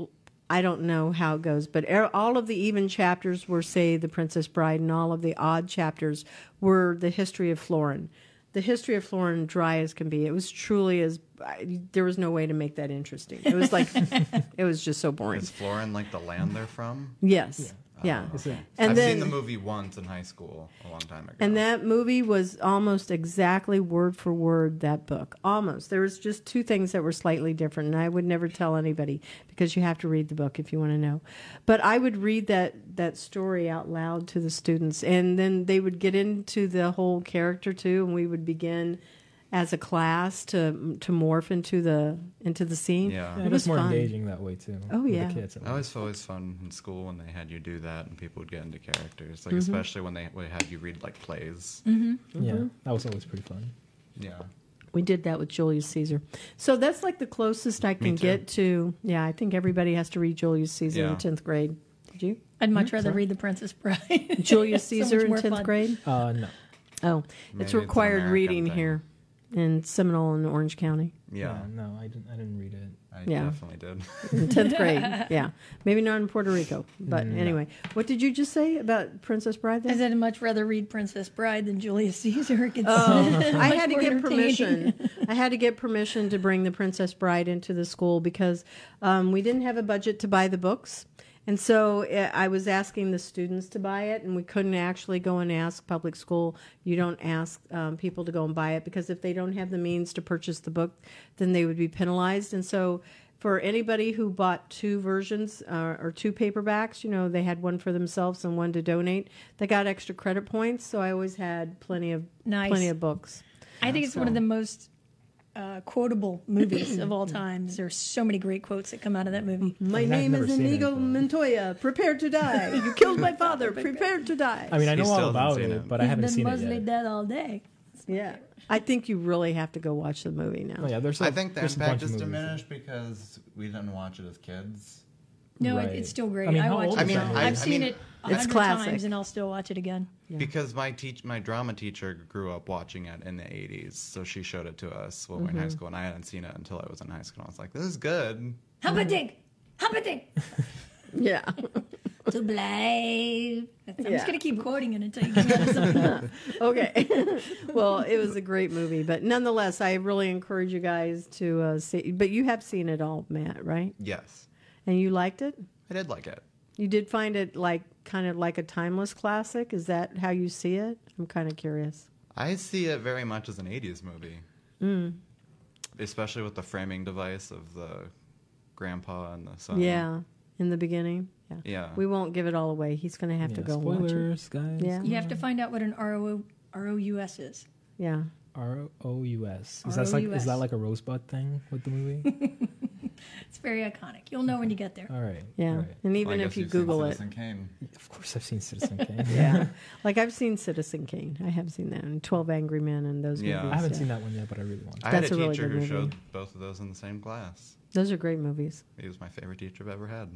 [SPEAKER 3] I don't know how it goes, but er- all of the even chapters were say The Princess Bride, and all of the odd chapters were the history of Florin. The history of Florin, dry as can be. It was truly as I, there was no way to make that interesting. It was like it was just so boring.
[SPEAKER 1] Is Florin like the land they're from?
[SPEAKER 3] Yes, yeah.
[SPEAKER 2] Is it-
[SPEAKER 3] And
[SPEAKER 1] I've
[SPEAKER 3] then,
[SPEAKER 1] seen the movie once in high school a long time ago.
[SPEAKER 3] And that movie was almost exactly word for word that book. Almost. There was just two things that were slightly different, and I would never tell anybody because you have to read the book if you want to know. But I would read that that story out loud to the students, and then they would get into the whole character too, and we would begin as a class to to morph into the into the scene.
[SPEAKER 1] Yeah.
[SPEAKER 2] Yeah,
[SPEAKER 3] It
[SPEAKER 2] it
[SPEAKER 3] was
[SPEAKER 2] more
[SPEAKER 3] fun.
[SPEAKER 2] engaging that way too.
[SPEAKER 3] Oh, yeah.
[SPEAKER 2] the kids. at
[SPEAKER 1] That was always fun in school when they had you do that and people would get into characters.
[SPEAKER 3] Mm-hmm.
[SPEAKER 1] Like especially when they would have you read like plays.
[SPEAKER 2] yeah, that was always pretty fun.
[SPEAKER 1] Yeah.
[SPEAKER 3] We did that with Julius Caesar. So that's like the closest I can get to. Yeah, I think everybody has to read Julius Caesar in 10th grade. Did you?
[SPEAKER 4] I'd much rather read The Princess Bride.
[SPEAKER 3] Julius
[SPEAKER 4] So
[SPEAKER 3] Caesar in 10th
[SPEAKER 4] fun.
[SPEAKER 3] grade?
[SPEAKER 2] Uh, no,
[SPEAKER 3] Oh,
[SPEAKER 1] Maybe
[SPEAKER 3] it's
[SPEAKER 1] it's
[SPEAKER 3] required
[SPEAKER 1] American
[SPEAKER 3] reading
[SPEAKER 1] thing.
[SPEAKER 3] here in Seminole and Orange County.
[SPEAKER 1] Yeah.
[SPEAKER 2] no, I didn't. I didn't read it.
[SPEAKER 1] I
[SPEAKER 3] Yeah.
[SPEAKER 1] definitely did.
[SPEAKER 3] In 10th grade. Yeah. Maybe not in Puerto Rico. But
[SPEAKER 2] No.
[SPEAKER 3] anyway, what did you just say about Princess Bride
[SPEAKER 4] I said I'd much rather read Princess Bride than Julius Caesar. It's
[SPEAKER 3] Oh, I had to get permission. I had to get permission to bring the Princess Bride into the school because um, we didn't have a budget to buy the books. And so uh, I was asking the students to buy it, and we couldn't actually go and ask public school. You don't ask um, people to go and buy it because if they don't have the means to purchase the book, then they would be penalized. And so for anybody who bought two versions uh, or two paperbacks, you know, they had one for themselves and one to donate. They got extra credit points, so I always had plenty of
[SPEAKER 4] Nice.
[SPEAKER 3] plenty of books.
[SPEAKER 4] I think it's one of the most uh, quotable movies of all times. There's so many great quotes that come out of that movie.
[SPEAKER 3] My
[SPEAKER 2] I've
[SPEAKER 3] name is
[SPEAKER 2] seen it,
[SPEAKER 3] Inigo Montoya. Prepare to die. You killed my father. Prepare to die.
[SPEAKER 2] I mean, I know all about it,
[SPEAKER 1] it.
[SPEAKER 2] but I haven't
[SPEAKER 4] He's
[SPEAKER 2] seen
[SPEAKER 4] been
[SPEAKER 2] it
[SPEAKER 4] mostly
[SPEAKER 2] yet.
[SPEAKER 4] dead all day.
[SPEAKER 3] yeah, I think you really have to go watch the movie now.
[SPEAKER 2] Oh, yeah, there's. a-
[SPEAKER 1] I think the impact
[SPEAKER 2] bunch of
[SPEAKER 1] is diminished because we didn't watch it as kids.
[SPEAKER 4] No,
[SPEAKER 2] Right.
[SPEAKER 4] it, it's still great.
[SPEAKER 2] I mean, how
[SPEAKER 4] watch
[SPEAKER 2] old
[SPEAKER 4] it
[SPEAKER 1] is that
[SPEAKER 4] now.
[SPEAKER 1] movie?
[SPEAKER 4] I've
[SPEAKER 1] I
[SPEAKER 4] seen
[SPEAKER 1] mean,
[SPEAKER 4] it a
[SPEAKER 3] it's
[SPEAKER 4] hundred
[SPEAKER 3] classic.
[SPEAKER 4] times, and I'll still watch it again.
[SPEAKER 1] Because my teach my drama teacher grew up watching it in the '80s, so she showed it to us when we were in high school, and I hadn't seen it until I was in high school. I was like, "This is good."
[SPEAKER 4] Humperdinck, Humperdinck,
[SPEAKER 3] Yeah,
[SPEAKER 4] to blame. I'm
[SPEAKER 3] Yeah.
[SPEAKER 4] just gonna keep quoting it until you get out of something.
[SPEAKER 3] okay. well, it was a great movie, but nonetheless, I really encourage you guys to uh, see. But you have seen it all, Matt, right?
[SPEAKER 1] Yes,
[SPEAKER 3] And you liked it.
[SPEAKER 1] I did like it.
[SPEAKER 3] You did find it like kind of like a timeless classic. Is that how you see it? I'm kind of curious.
[SPEAKER 1] I see it very much as an '80s movie,
[SPEAKER 3] Mm.
[SPEAKER 1] especially with the framing device of the grandpa and the son.
[SPEAKER 3] yeah, in the beginning. Yeah.
[SPEAKER 1] yeah.
[SPEAKER 3] We won't give it all away. He's going to have to
[SPEAKER 2] Yeah,
[SPEAKER 3] go watch it.
[SPEAKER 2] spoilers, guys.
[SPEAKER 3] Yeah.
[SPEAKER 4] You have to find out what an RO, ROUS is.
[SPEAKER 3] Yeah.
[SPEAKER 2] R O U S. Is that like
[SPEAKER 4] R.O.U.S..
[SPEAKER 2] is that like a rosebud thing with the movie?
[SPEAKER 4] It's very iconic. You'll know when you get there.
[SPEAKER 2] All right.
[SPEAKER 3] Yeah.
[SPEAKER 2] all right.
[SPEAKER 3] And
[SPEAKER 1] Well,
[SPEAKER 3] even if you
[SPEAKER 1] you've seen
[SPEAKER 3] Google it.
[SPEAKER 1] Citizen Kane.
[SPEAKER 2] Of course, I've seen Citizen Kane.
[SPEAKER 3] Yeah. like I've seen Citizen Kane. I have seen that. And 12 Angry Men and those
[SPEAKER 1] Yeah.
[SPEAKER 3] movies.
[SPEAKER 2] I haven't
[SPEAKER 3] yeah.
[SPEAKER 2] seen that one yet, but I really want. to.
[SPEAKER 1] I had
[SPEAKER 3] That's
[SPEAKER 1] a
[SPEAKER 3] a really
[SPEAKER 1] teacher
[SPEAKER 3] good
[SPEAKER 1] who
[SPEAKER 3] movie.
[SPEAKER 1] showed both of those in the same class.
[SPEAKER 3] Those are great movies.
[SPEAKER 1] He was my favorite teacher I've ever had.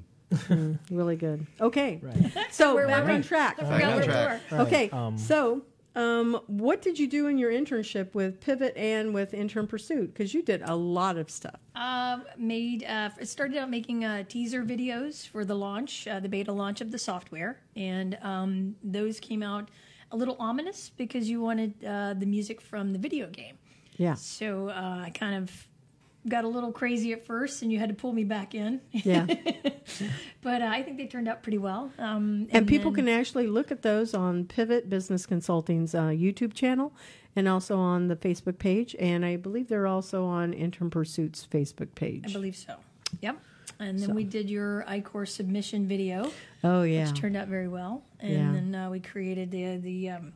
[SPEAKER 3] Really good. Okay.
[SPEAKER 2] Right.
[SPEAKER 3] So
[SPEAKER 4] Where
[SPEAKER 3] back
[SPEAKER 4] were we?
[SPEAKER 3] on track.
[SPEAKER 4] I
[SPEAKER 1] Back on
[SPEAKER 4] where
[SPEAKER 1] track.
[SPEAKER 4] we were.
[SPEAKER 2] All right,
[SPEAKER 3] Okay.
[SPEAKER 2] um,
[SPEAKER 3] so um, what did you do in your internship with Pivot and with Intern Pursuit? Because you did a lot of stuff.
[SPEAKER 4] Uh, made uh, it started out making uh, teaser videos for the launch, uh, the beta launch of the software, and um, those came out a little ominous because you wanted uh, the music from the video game.
[SPEAKER 3] Yeah.
[SPEAKER 4] So uh, I kind of got a little crazy at first, and you had to pull me back in.
[SPEAKER 3] Yeah.
[SPEAKER 4] but uh, I think they turned out pretty well. Um,
[SPEAKER 3] And people
[SPEAKER 4] then-
[SPEAKER 3] can actually look at those on Pivot Business Consulting's uh, YouTube channel and also on the Facebook page. And I believe they're also on Intern Pursuit's Facebook page.
[SPEAKER 4] I believe so. Yep. And then
[SPEAKER 3] So.
[SPEAKER 4] we did your iCourse submission video,
[SPEAKER 3] oh, yeah.
[SPEAKER 4] which turned out very well. And
[SPEAKER 3] Yeah.
[SPEAKER 4] then uh, we created the the um,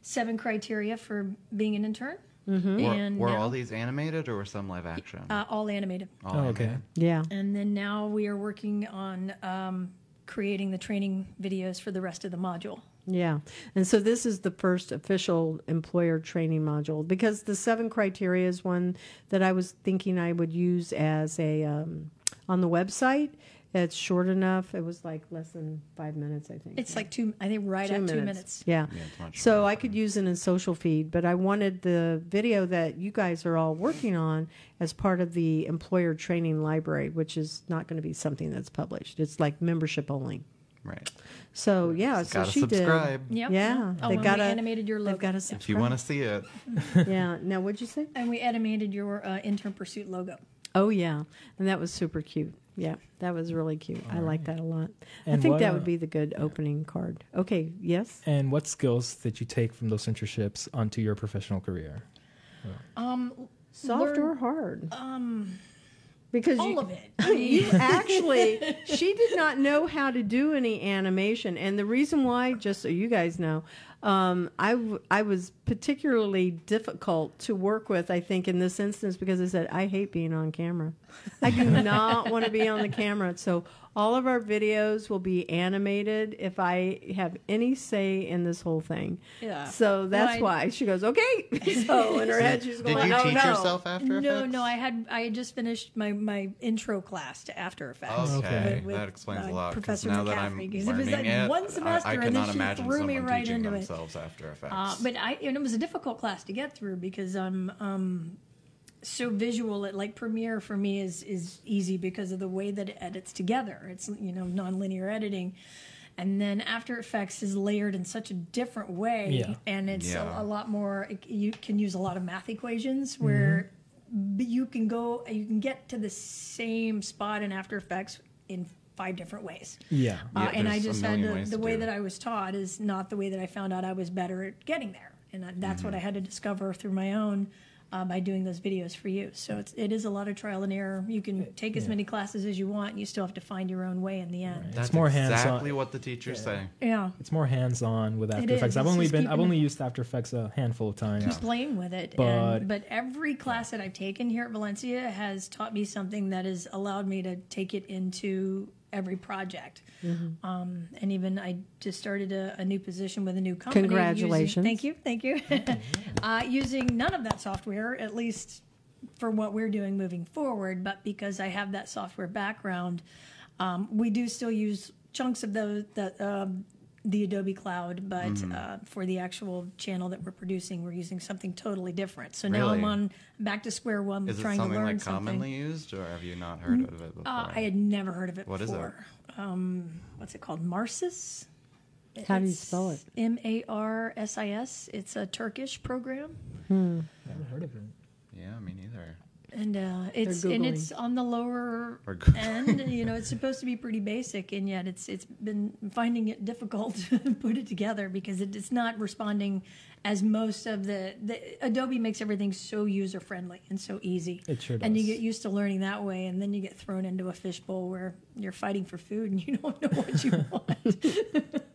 [SPEAKER 4] seven criteria for being an intern.
[SPEAKER 3] Mm-hmm.
[SPEAKER 1] Were,
[SPEAKER 4] And
[SPEAKER 1] were
[SPEAKER 4] now-
[SPEAKER 1] all these animated or were some live action?
[SPEAKER 4] Uh, all animated.
[SPEAKER 1] All
[SPEAKER 2] Oh, okay.
[SPEAKER 1] animated?
[SPEAKER 3] Yeah.
[SPEAKER 4] And then now we are working on um, creating the training videos for the rest of the module.
[SPEAKER 3] Yeah. And so this is the first official employer training module because the seven criteria is one that I was thinking I would use as a um, on the website. It's short enough. It was like less than five minutes, I think.
[SPEAKER 4] It's like two, I think, right at two minutes.
[SPEAKER 3] Yeah.
[SPEAKER 1] Yeah,
[SPEAKER 3] So. I could use it in social feed, but I wanted the video that you guys are all working on as part of the employer training library, which is not going to be something that's published. It's like membership only.
[SPEAKER 1] Right.
[SPEAKER 3] So yeah, so
[SPEAKER 1] Gotta
[SPEAKER 3] she
[SPEAKER 1] subscribe.
[SPEAKER 3] did.
[SPEAKER 4] Yep.
[SPEAKER 3] Yeah,
[SPEAKER 4] Oh,
[SPEAKER 3] they
[SPEAKER 4] and we
[SPEAKER 3] gotta
[SPEAKER 4] animated your logo.
[SPEAKER 3] They've got to
[SPEAKER 4] Yeah.
[SPEAKER 3] subscribe.
[SPEAKER 1] If you want to see it,
[SPEAKER 3] yeah. Now, what'd you say?
[SPEAKER 4] And we animated your uh, intern pursuit logo.
[SPEAKER 3] Oh yeah, and that was super cute. Yeah, that was really cute. I like that a lot. I think
[SPEAKER 2] what,
[SPEAKER 3] that would be the good opening card. Okay. Yes.
[SPEAKER 2] And what skills did you take from those internships onto your professional career?
[SPEAKER 4] Um,
[SPEAKER 3] Soft
[SPEAKER 4] learn-
[SPEAKER 3] or hard?
[SPEAKER 4] um,
[SPEAKER 3] Because
[SPEAKER 4] all
[SPEAKER 3] you,
[SPEAKER 4] of it. I mean,
[SPEAKER 3] you actually she did not know how to do any animation. And the reason why just so you guys know um, I, w- I was particularly difficult to work with i think in this instance because i said i hate being on camera. I do not want to be on the camera. So all of our videos will be animated if i have any say in this whole thing
[SPEAKER 4] Yeah.
[SPEAKER 3] so that's
[SPEAKER 4] Well, I-
[SPEAKER 3] why she goes okay so in her head she's going,
[SPEAKER 1] did
[SPEAKER 3] going
[SPEAKER 1] you
[SPEAKER 3] oh
[SPEAKER 1] teach
[SPEAKER 3] no
[SPEAKER 1] yourself After
[SPEAKER 4] no,
[SPEAKER 1] Effects?
[SPEAKER 4] no, I had I had just finished my, my intro class to After Effects.
[SPEAKER 1] Okay,
[SPEAKER 4] with- with,
[SPEAKER 1] that explains
[SPEAKER 4] uh,
[SPEAKER 1] a lot. 'cause
[SPEAKER 4] Professor
[SPEAKER 1] now that I'm
[SPEAKER 4] McCaffrey, 'cause it was like
[SPEAKER 1] it,
[SPEAKER 4] one semester,
[SPEAKER 1] I,
[SPEAKER 4] and then she threw me right
[SPEAKER 1] teaching
[SPEAKER 4] into it.
[SPEAKER 1] After Effects.
[SPEAKER 4] Uh, but I, and it was a difficult class to get through because I'm um, so visual. It like Premiere for me is is easy because of the way that it edits together. It's you know nonlinear editing, and then After Effects is layered in such a different way,
[SPEAKER 2] Yeah.
[SPEAKER 4] and it's
[SPEAKER 1] Yeah.
[SPEAKER 4] a, a lot more. It, you can use a lot of math equations where but you can go, you can get to the same spot in After Effects in five different ways.
[SPEAKER 2] Yeah.
[SPEAKER 4] Uh,
[SPEAKER 1] Yeah,
[SPEAKER 4] and I just had to, the way that. I was taught is not the way that I found out I was better at getting there, and that's
[SPEAKER 1] Mm-hmm.
[SPEAKER 4] what I had to discover through my own uh, by doing those videos for you. So it's it is a lot of trial and error. You can take as many classes as you want, and you still have to find your own way in the end.
[SPEAKER 1] That's
[SPEAKER 2] more hands-on.
[SPEAKER 1] exactly what the teachers say.
[SPEAKER 4] Yeah.
[SPEAKER 2] It's more hands-on with After
[SPEAKER 4] is.
[SPEAKER 2] Effects. I've
[SPEAKER 4] It's
[SPEAKER 2] only been I've only used After Effects a handful of times.
[SPEAKER 4] Just playing with it,
[SPEAKER 2] But-
[SPEAKER 4] and, but every class that I've taken here at Valencia has taught me something that has allowed me to take it into every project.
[SPEAKER 3] Mm-hmm.
[SPEAKER 4] Um, and even I just started a, a new position with a new company.
[SPEAKER 3] Congratulations.
[SPEAKER 4] Using, thank you, thank you. uh, using none of that software, at least for what we're doing moving forward. But because I have that software background, um, we do still use chunks of those that. Um, the Adobe Cloud, but
[SPEAKER 1] Mm-hmm.
[SPEAKER 4] uh, for the actual channel that we're producing, we're using something totally different. So now I'm on back to square one,
[SPEAKER 1] Is it
[SPEAKER 4] trying to
[SPEAKER 1] something
[SPEAKER 4] learn
[SPEAKER 1] like
[SPEAKER 4] something.
[SPEAKER 1] commonly used, or have you not heard of it before?
[SPEAKER 4] Uh, I had never heard of it
[SPEAKER 1] What is it?
[SPEAKER 4] Um, what's it called? Marsis.
[SPEAKER 3] How do you spell it?
[SPEAKER 4] M A R S I S. It's a Turkish program,
[SPEAKER 2] Never heard of it.
[SPEAKER 1] yeah, me neither.
[SPEAKER 4] And uh, it's and it's on the lower end. You know, it's supposed to be pretty basic, and yet it's it's been finding it difficult to put it together because it, it's not responding as most of the, the Adobe makes everything so user friendly and so easy.
[SPEAKER 2] It sure does.
[SPEAKER 4] And you get used to learning that way, and then you get thrown into a fishbowl where you're fighting for food and you don't know what you want.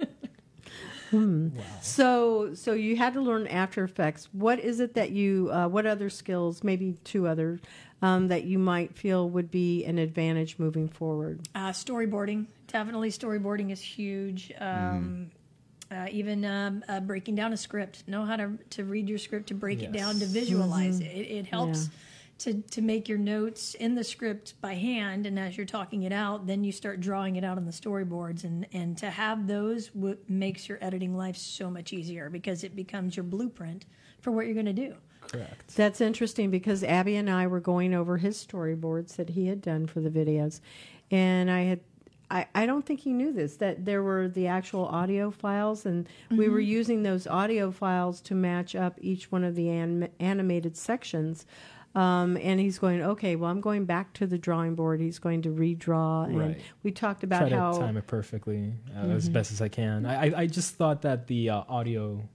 [SPEAKER 3] So, so you had to learn After Effects. What is it that you? Uh, what other skills? Maybe two other um, that you might feel would be an advantage moving forward.
[SPEAKER 4] Uh, storyboarding, definitely storyboarding is huge. Um, uh, even um, uh, breaking down a script, know how to to read your script, to break it down, to
[SPEAKER 2] Yes.
[SPEAKER 4] visualize it. It, it helps
[SPEAKER 3] Yeah.
[SPEAKER 4] To to make your notes in the script by hand, and as you're talking it out, then you start drawing it out on the storyboards, and and to have those w- makes your editing life so much easier because it becomes your blueprint for what you're going to do.
[SPEAKER 2] Correct.
[SPEAKER 3] That's interesting because Abby and I were going over his storyboards that he had done for the videos, and I had. I, I don't think he knew this that there were the actual audio files, and we were mm-hmm. using those audio files to match up each one of the anim- animated sections. Um, and he's going, okay, well, I'm going back to the drawing board. He's going to redraw, and
[SPEAKER 2] Right.
[SPEAKER 3] we talked
[SPEAKER 2] Try
[SPEAKER 3] about
[SPEAKER 2] to
[SPEAKER 3] how
[SPEAKER 2] time it perfectly uh, as best as I can. I, I, I just thought that the uh, audio.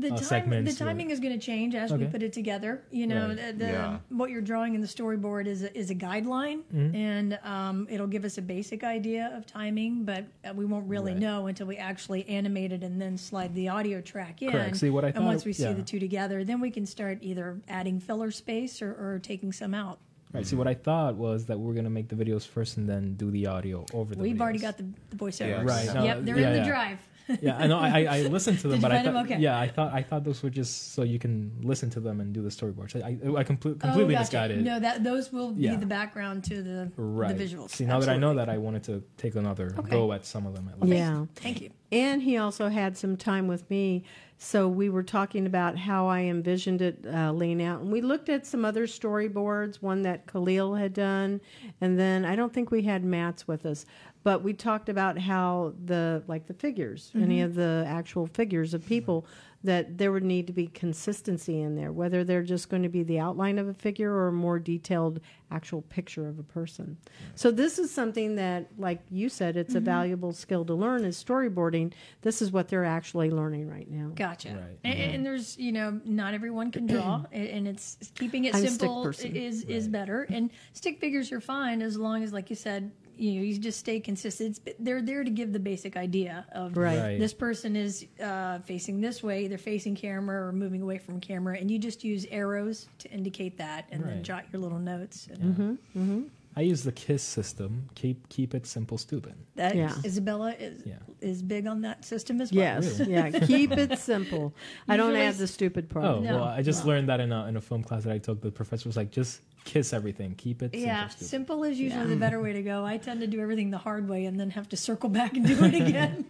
[SPEAKER 4] The,
[SPEAKER 2] uh,
[SPEAKER 4] time, the
[SPEAKER 2] segments were-
[SPEAKER 4] timing is going to change as we put it together. You know,
[SPEAKER 2] Right.
[SPEAKER 4] the, the,
[SPEAKER 1] Yeah.
[SPEAKER 4] what you're drawing in the storyboard is a, is a guideline,
[SPEAKER 2] Mm-hmm.
[SPEAKER 4] and um, it'll give us a basic idea of timing, but uh, we won't really
[SPEAKER 2] Right.
[SPEAKER 4] know until we actually animate it and then slide the audio track in.
[SPEAKER 2] Correct. See, what I
[SPEAKER 4] and once we see
[SPEAKER 2] yeah.
[SPEAKER 4] the two together, then we can start either adding filler space or, or taking some out.
[SPEAKER 2] Right. See, what I thought was that we are gonna make the videos first and then do the audio over the.
[SPEAKER 4] We've already got the, the voiceovers.
[SPEAKER 1] Yeah.
[SPEAKER 2] Right, no,
[SPEAKER 4] yep, they're
[SPEAKER 2] yeah,
[SPEAKER 4] in the
[SPEAKER 2] yeah.
[SPEAKER 4] drive.
[SPEAKER 2] Yeah, I know. I, I listened to them,
[SPEAKER 4] Did you
[SPEAKER 2] but I
[SPEAKER 4] find them?
[SPEAKER 2] thought,
[SPEAKER 4] Okay.
[SPEAKER 2] yeah, I thought I thought those were just so you can listen to them and do the storyboards. I I, I complete,
[SPEAKER 4] Oh,
[SPEAKER 2] completely
[SPEAKER 4] gotcha.
[SPEAKER 2] misguided.
[SPEAKER 4] No, that those will
[SPEAKER 2] Yeah.
[SPEAKER 4] be the background to the
[SPEAKER 2] right.
[SPEAKER 4] the visuals.
[SPEAKER 2] See, now that I know that, I wanted to take another
[SPEAKER 4] Okay.
[SPEAKER 2] go at some of them. At least.
[SPEAKER 3] yeah.
[SPEAKER 4] Thank you.
[SPEAKER 3] And he also had some time with me. So we were talking about how I envisioned it uh, laying out. And we looked at some other storyboards, one that Khalil had done. And then I don't think we had Matt's with us. But we talked about how the, like the figures, any mm-hmm. of the actual figures of people, that there would need to be consistency in there, whether they're just going to be the outline of a figure or a more detailed actual picture of a person. So this is something that, like you said, it's a mm-hmm. valuable skill to learn is storyboarding. This is what they're actually learning right now.
[SPEAKER 4] Gotcha.
[SPEAKER 2] Right.
[SPEAKER 4] And, and there's, you know, not everyone can draw, and and it's keeping it
[SPEAKER 3] I'm
[SPEAKER 4] simple
[SPEAKER 3] person.
[SPEAKER 4] is is better. And stick figures are fine as long as, like you said, you know, you just stay consistent. It's, they're there to give the basic idea of
[SPEAKER 3] Right.
[SPEAKER 2] Right.
[SPEAKER 4] this person is uh, facing this way, either facing camera or moving away from camera, and you just use arrows to indicate that, and then jot your little notes. And
[SPEAKER 3] Mm-hmm.
[SPEAKER 2] I use the KISS system. Keep keep it simple, stupid.
[SPEAKER 4] That
[SPEAKER 3] Yeah.
[SPEAKER 4] Isabella is
[SPEAKER 2] Yeah.
[SPEAKER 4] is big on that system as well.
[SPEAKER 3] Yes, yeah. Keep it simple. I don't
[SPEAKER 4] Usually
[SPEAKER 3] add the stupid part.
[SPEAKER 2] Oh
[SPEAKER 4] No,
[SPEAKER 2] well, I just
[SPEAKER 4] no.
[SPEAKER 2] learned that in a in a film class that I took. The professor was like, just kiss everything. Keep it simple,
[SPEAKER 4] Yeah,
[SPEAKER 2] stupid.
[SPEAKER 4] simple is usually the better way to go. I tend to do everything the hard way and then have to circle back and do it again.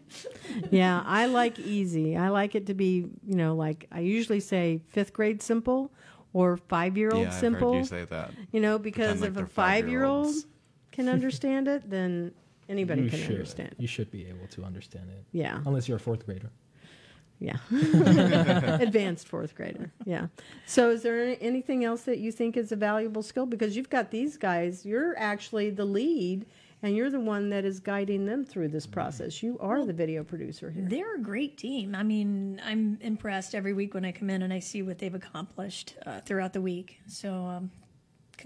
[SPEAKER 3] Yeah, I like easy. I like it to be, you know, like I usually say fifth grade simple or five year old
[SPEAKER 1] Yeah, I've
[SPEAKER 3] simple.
[SPEAKER 1] heard you say that.
[SPEAKER 3] You know, because
[SPEAKER 1] Pretend like
[SPEAKER 3] if
[SPEAKER 1] they're
[SPEAKER 3] a five year old can understand it, then anybody
[SPEAKER 2] you
[SPEAKER 3] can
[SPEAKER 2] should.
[SPEAKER 3] understand.
[SPEAKER 2] You should be able to understand it,
[SPEAKER 3] Yeah,
[SPEAKER 2] unless you're a fourth grader.
[SPEAKER 3] Yeah. Advanced fourth grader. Yeah. So, is there any, anything else that you think is a valuable skill? Because you've got these guys, you're actually the lead, and you're the one that is guiding them through this process. You are the video producer here.
[SPEAKER 4] They're a great team. I mean, I'm impressed every week when I come in and I see what they've accomplished uh, throughout the week. So, um,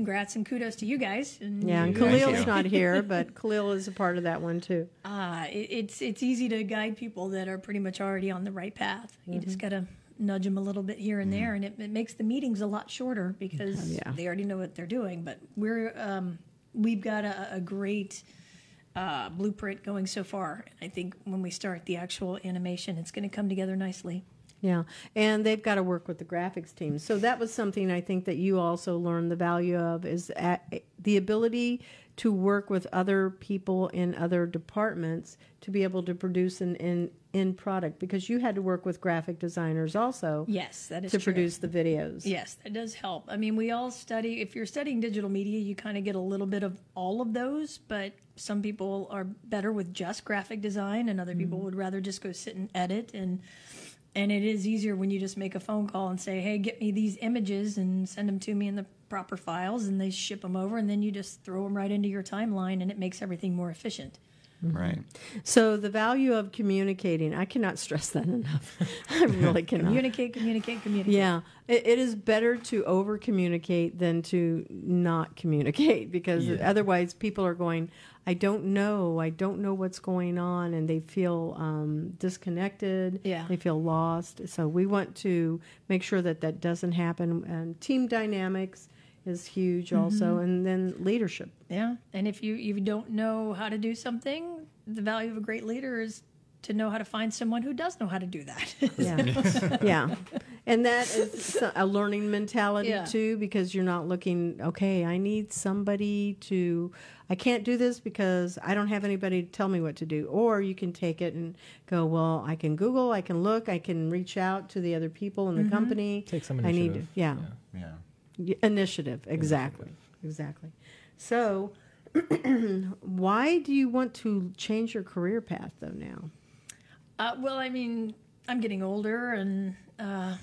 [SPEAKER 4] congrats and kudos to you guys. And
[SPEAKER 3] Yeah, and Khalil's not here, but Khalil is a part of that one too.
[SPEAKER 4] uh, it, it's it's easy to guide people that are pretty much already on the right path. You just got to nudge them a little bit here and there, and it, it makes the meetings a lot shorter because
[SPEAKER 3] Yeah.
[SPEAKER 4] they already know what they're doing. But we're um, we've got a, a great uh, blueprint going so far. I think when we start the actual animation, it's going to come together nicely.
[SPEAKER 3] Yeah, and they've got to work with the graphics team. So that was something I think that you also learned the value of is the ability to work with other people in other departments to be able to produce an in in product because you had to work with graphic designers also
[SPEAKER 4] Yes, that is
[SPEAKER 3] to
[SPEAKER 4] true.
[SPEAKER 3] produce the videos.
[SPEAKER 4] Yes, that does help. I mean, we all study, if you're studying digital media, you kind of get a little bit of all of those, but some people are better with just graphic design and other people mm-hmm. would rather just go sit and edit and and it is easier when you just make a phone call and say, "Hey, get me these images and send them to me in the proper files," and they ship them over, and then you just throw them right into your timeline, and it makes everything more efficient. Mm-hmm.
[SPEAKER 1] Right.
[SPEAKER 3] So the value of communicating, I cannot stress that enough. I really cannot.
[SPEAKER 4] Communicate, communicate, communicate.
[SPEAKER 3] Yeah, it, it is better to over communicate than to not communicate because
[SPEAKER 2] Yeah.
[SPEAKER 3] otherwise people are going, I don't know, I don't know what's going on, and they feel um, disconnected.
[SPEAKER 4] Yeah.
[SPEAKER 3] they feel lost. So we want to make sure that that doesn't happen. And team dynamics is huge also, and then leadership.
[SPEAKER 4] Yeah, and if you you don't know how to do something, the value of a great leader is to know how to find someone who does know how to do that.
[SPEAKER 3] Yeah, yeah. And that is a learning mentality
[SPEAKER 4] Yeah.
[SPEAKER 3] too, because you're not looking, okay, I need somebody to, I can't do this because I don't have anybody to tell me what to do. Or you can take it and go, well, I can Google, I can look, I can reach out to the other people in the
[SPEAKER 4] Mm-hmm.
[SPEAKER 3] company.
[SPEAKER 2] Take some
[SPEAKER 3] I need,
[SPEAKER 2] initiative.
[SPEAKER 3] yeah,
[SPEAKER 1] Yeah.
[SPEAKER 3] Initiative, exactly. Exactly. So, why do you want to change your career path though now?
[SPEAKER 4] Uh, well, I mean, I'm getting older, and uh,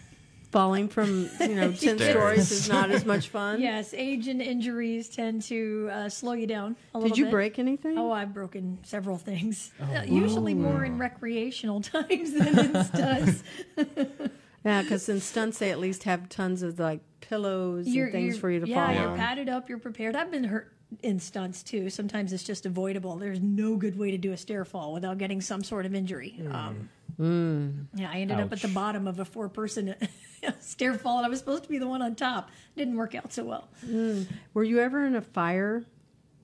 [SPEAKER 3] Falling from, you know, 10 stories is not as much fun.
[SPEAKER 4] yes, age and injuries tend to uh, slow you down a little
[SPEAKER 3] Did you
[SPEAKER 4] bit.
[SPEAKER 3] break anything?
[SPEAKER 4] Oh, I've broken several things. Uh, Usually more in recreational times than in stunts.
[SPEAKER 3] Yeah, because in stunts they at least have tons of like pillows
[SPEAKER 4] You're-
[SPEAKER 3] and things for you to
[SPEAKER 4] yeah,
[SPEAKER 3] fall on.
[SPEAKER 4] Yeah, you're padded up, you're prepared. I've been hurt in stunts too. Sometimes it's just avoidable. There's no good way to do a stair fall without getting some sort of injury. Um, Yeah, I ended up at the bottom of a four person stair fall, and I was supposed to be the one on top. Didn't work out so well. Mm.
[SPEAKER 3] Were you ever in a fire?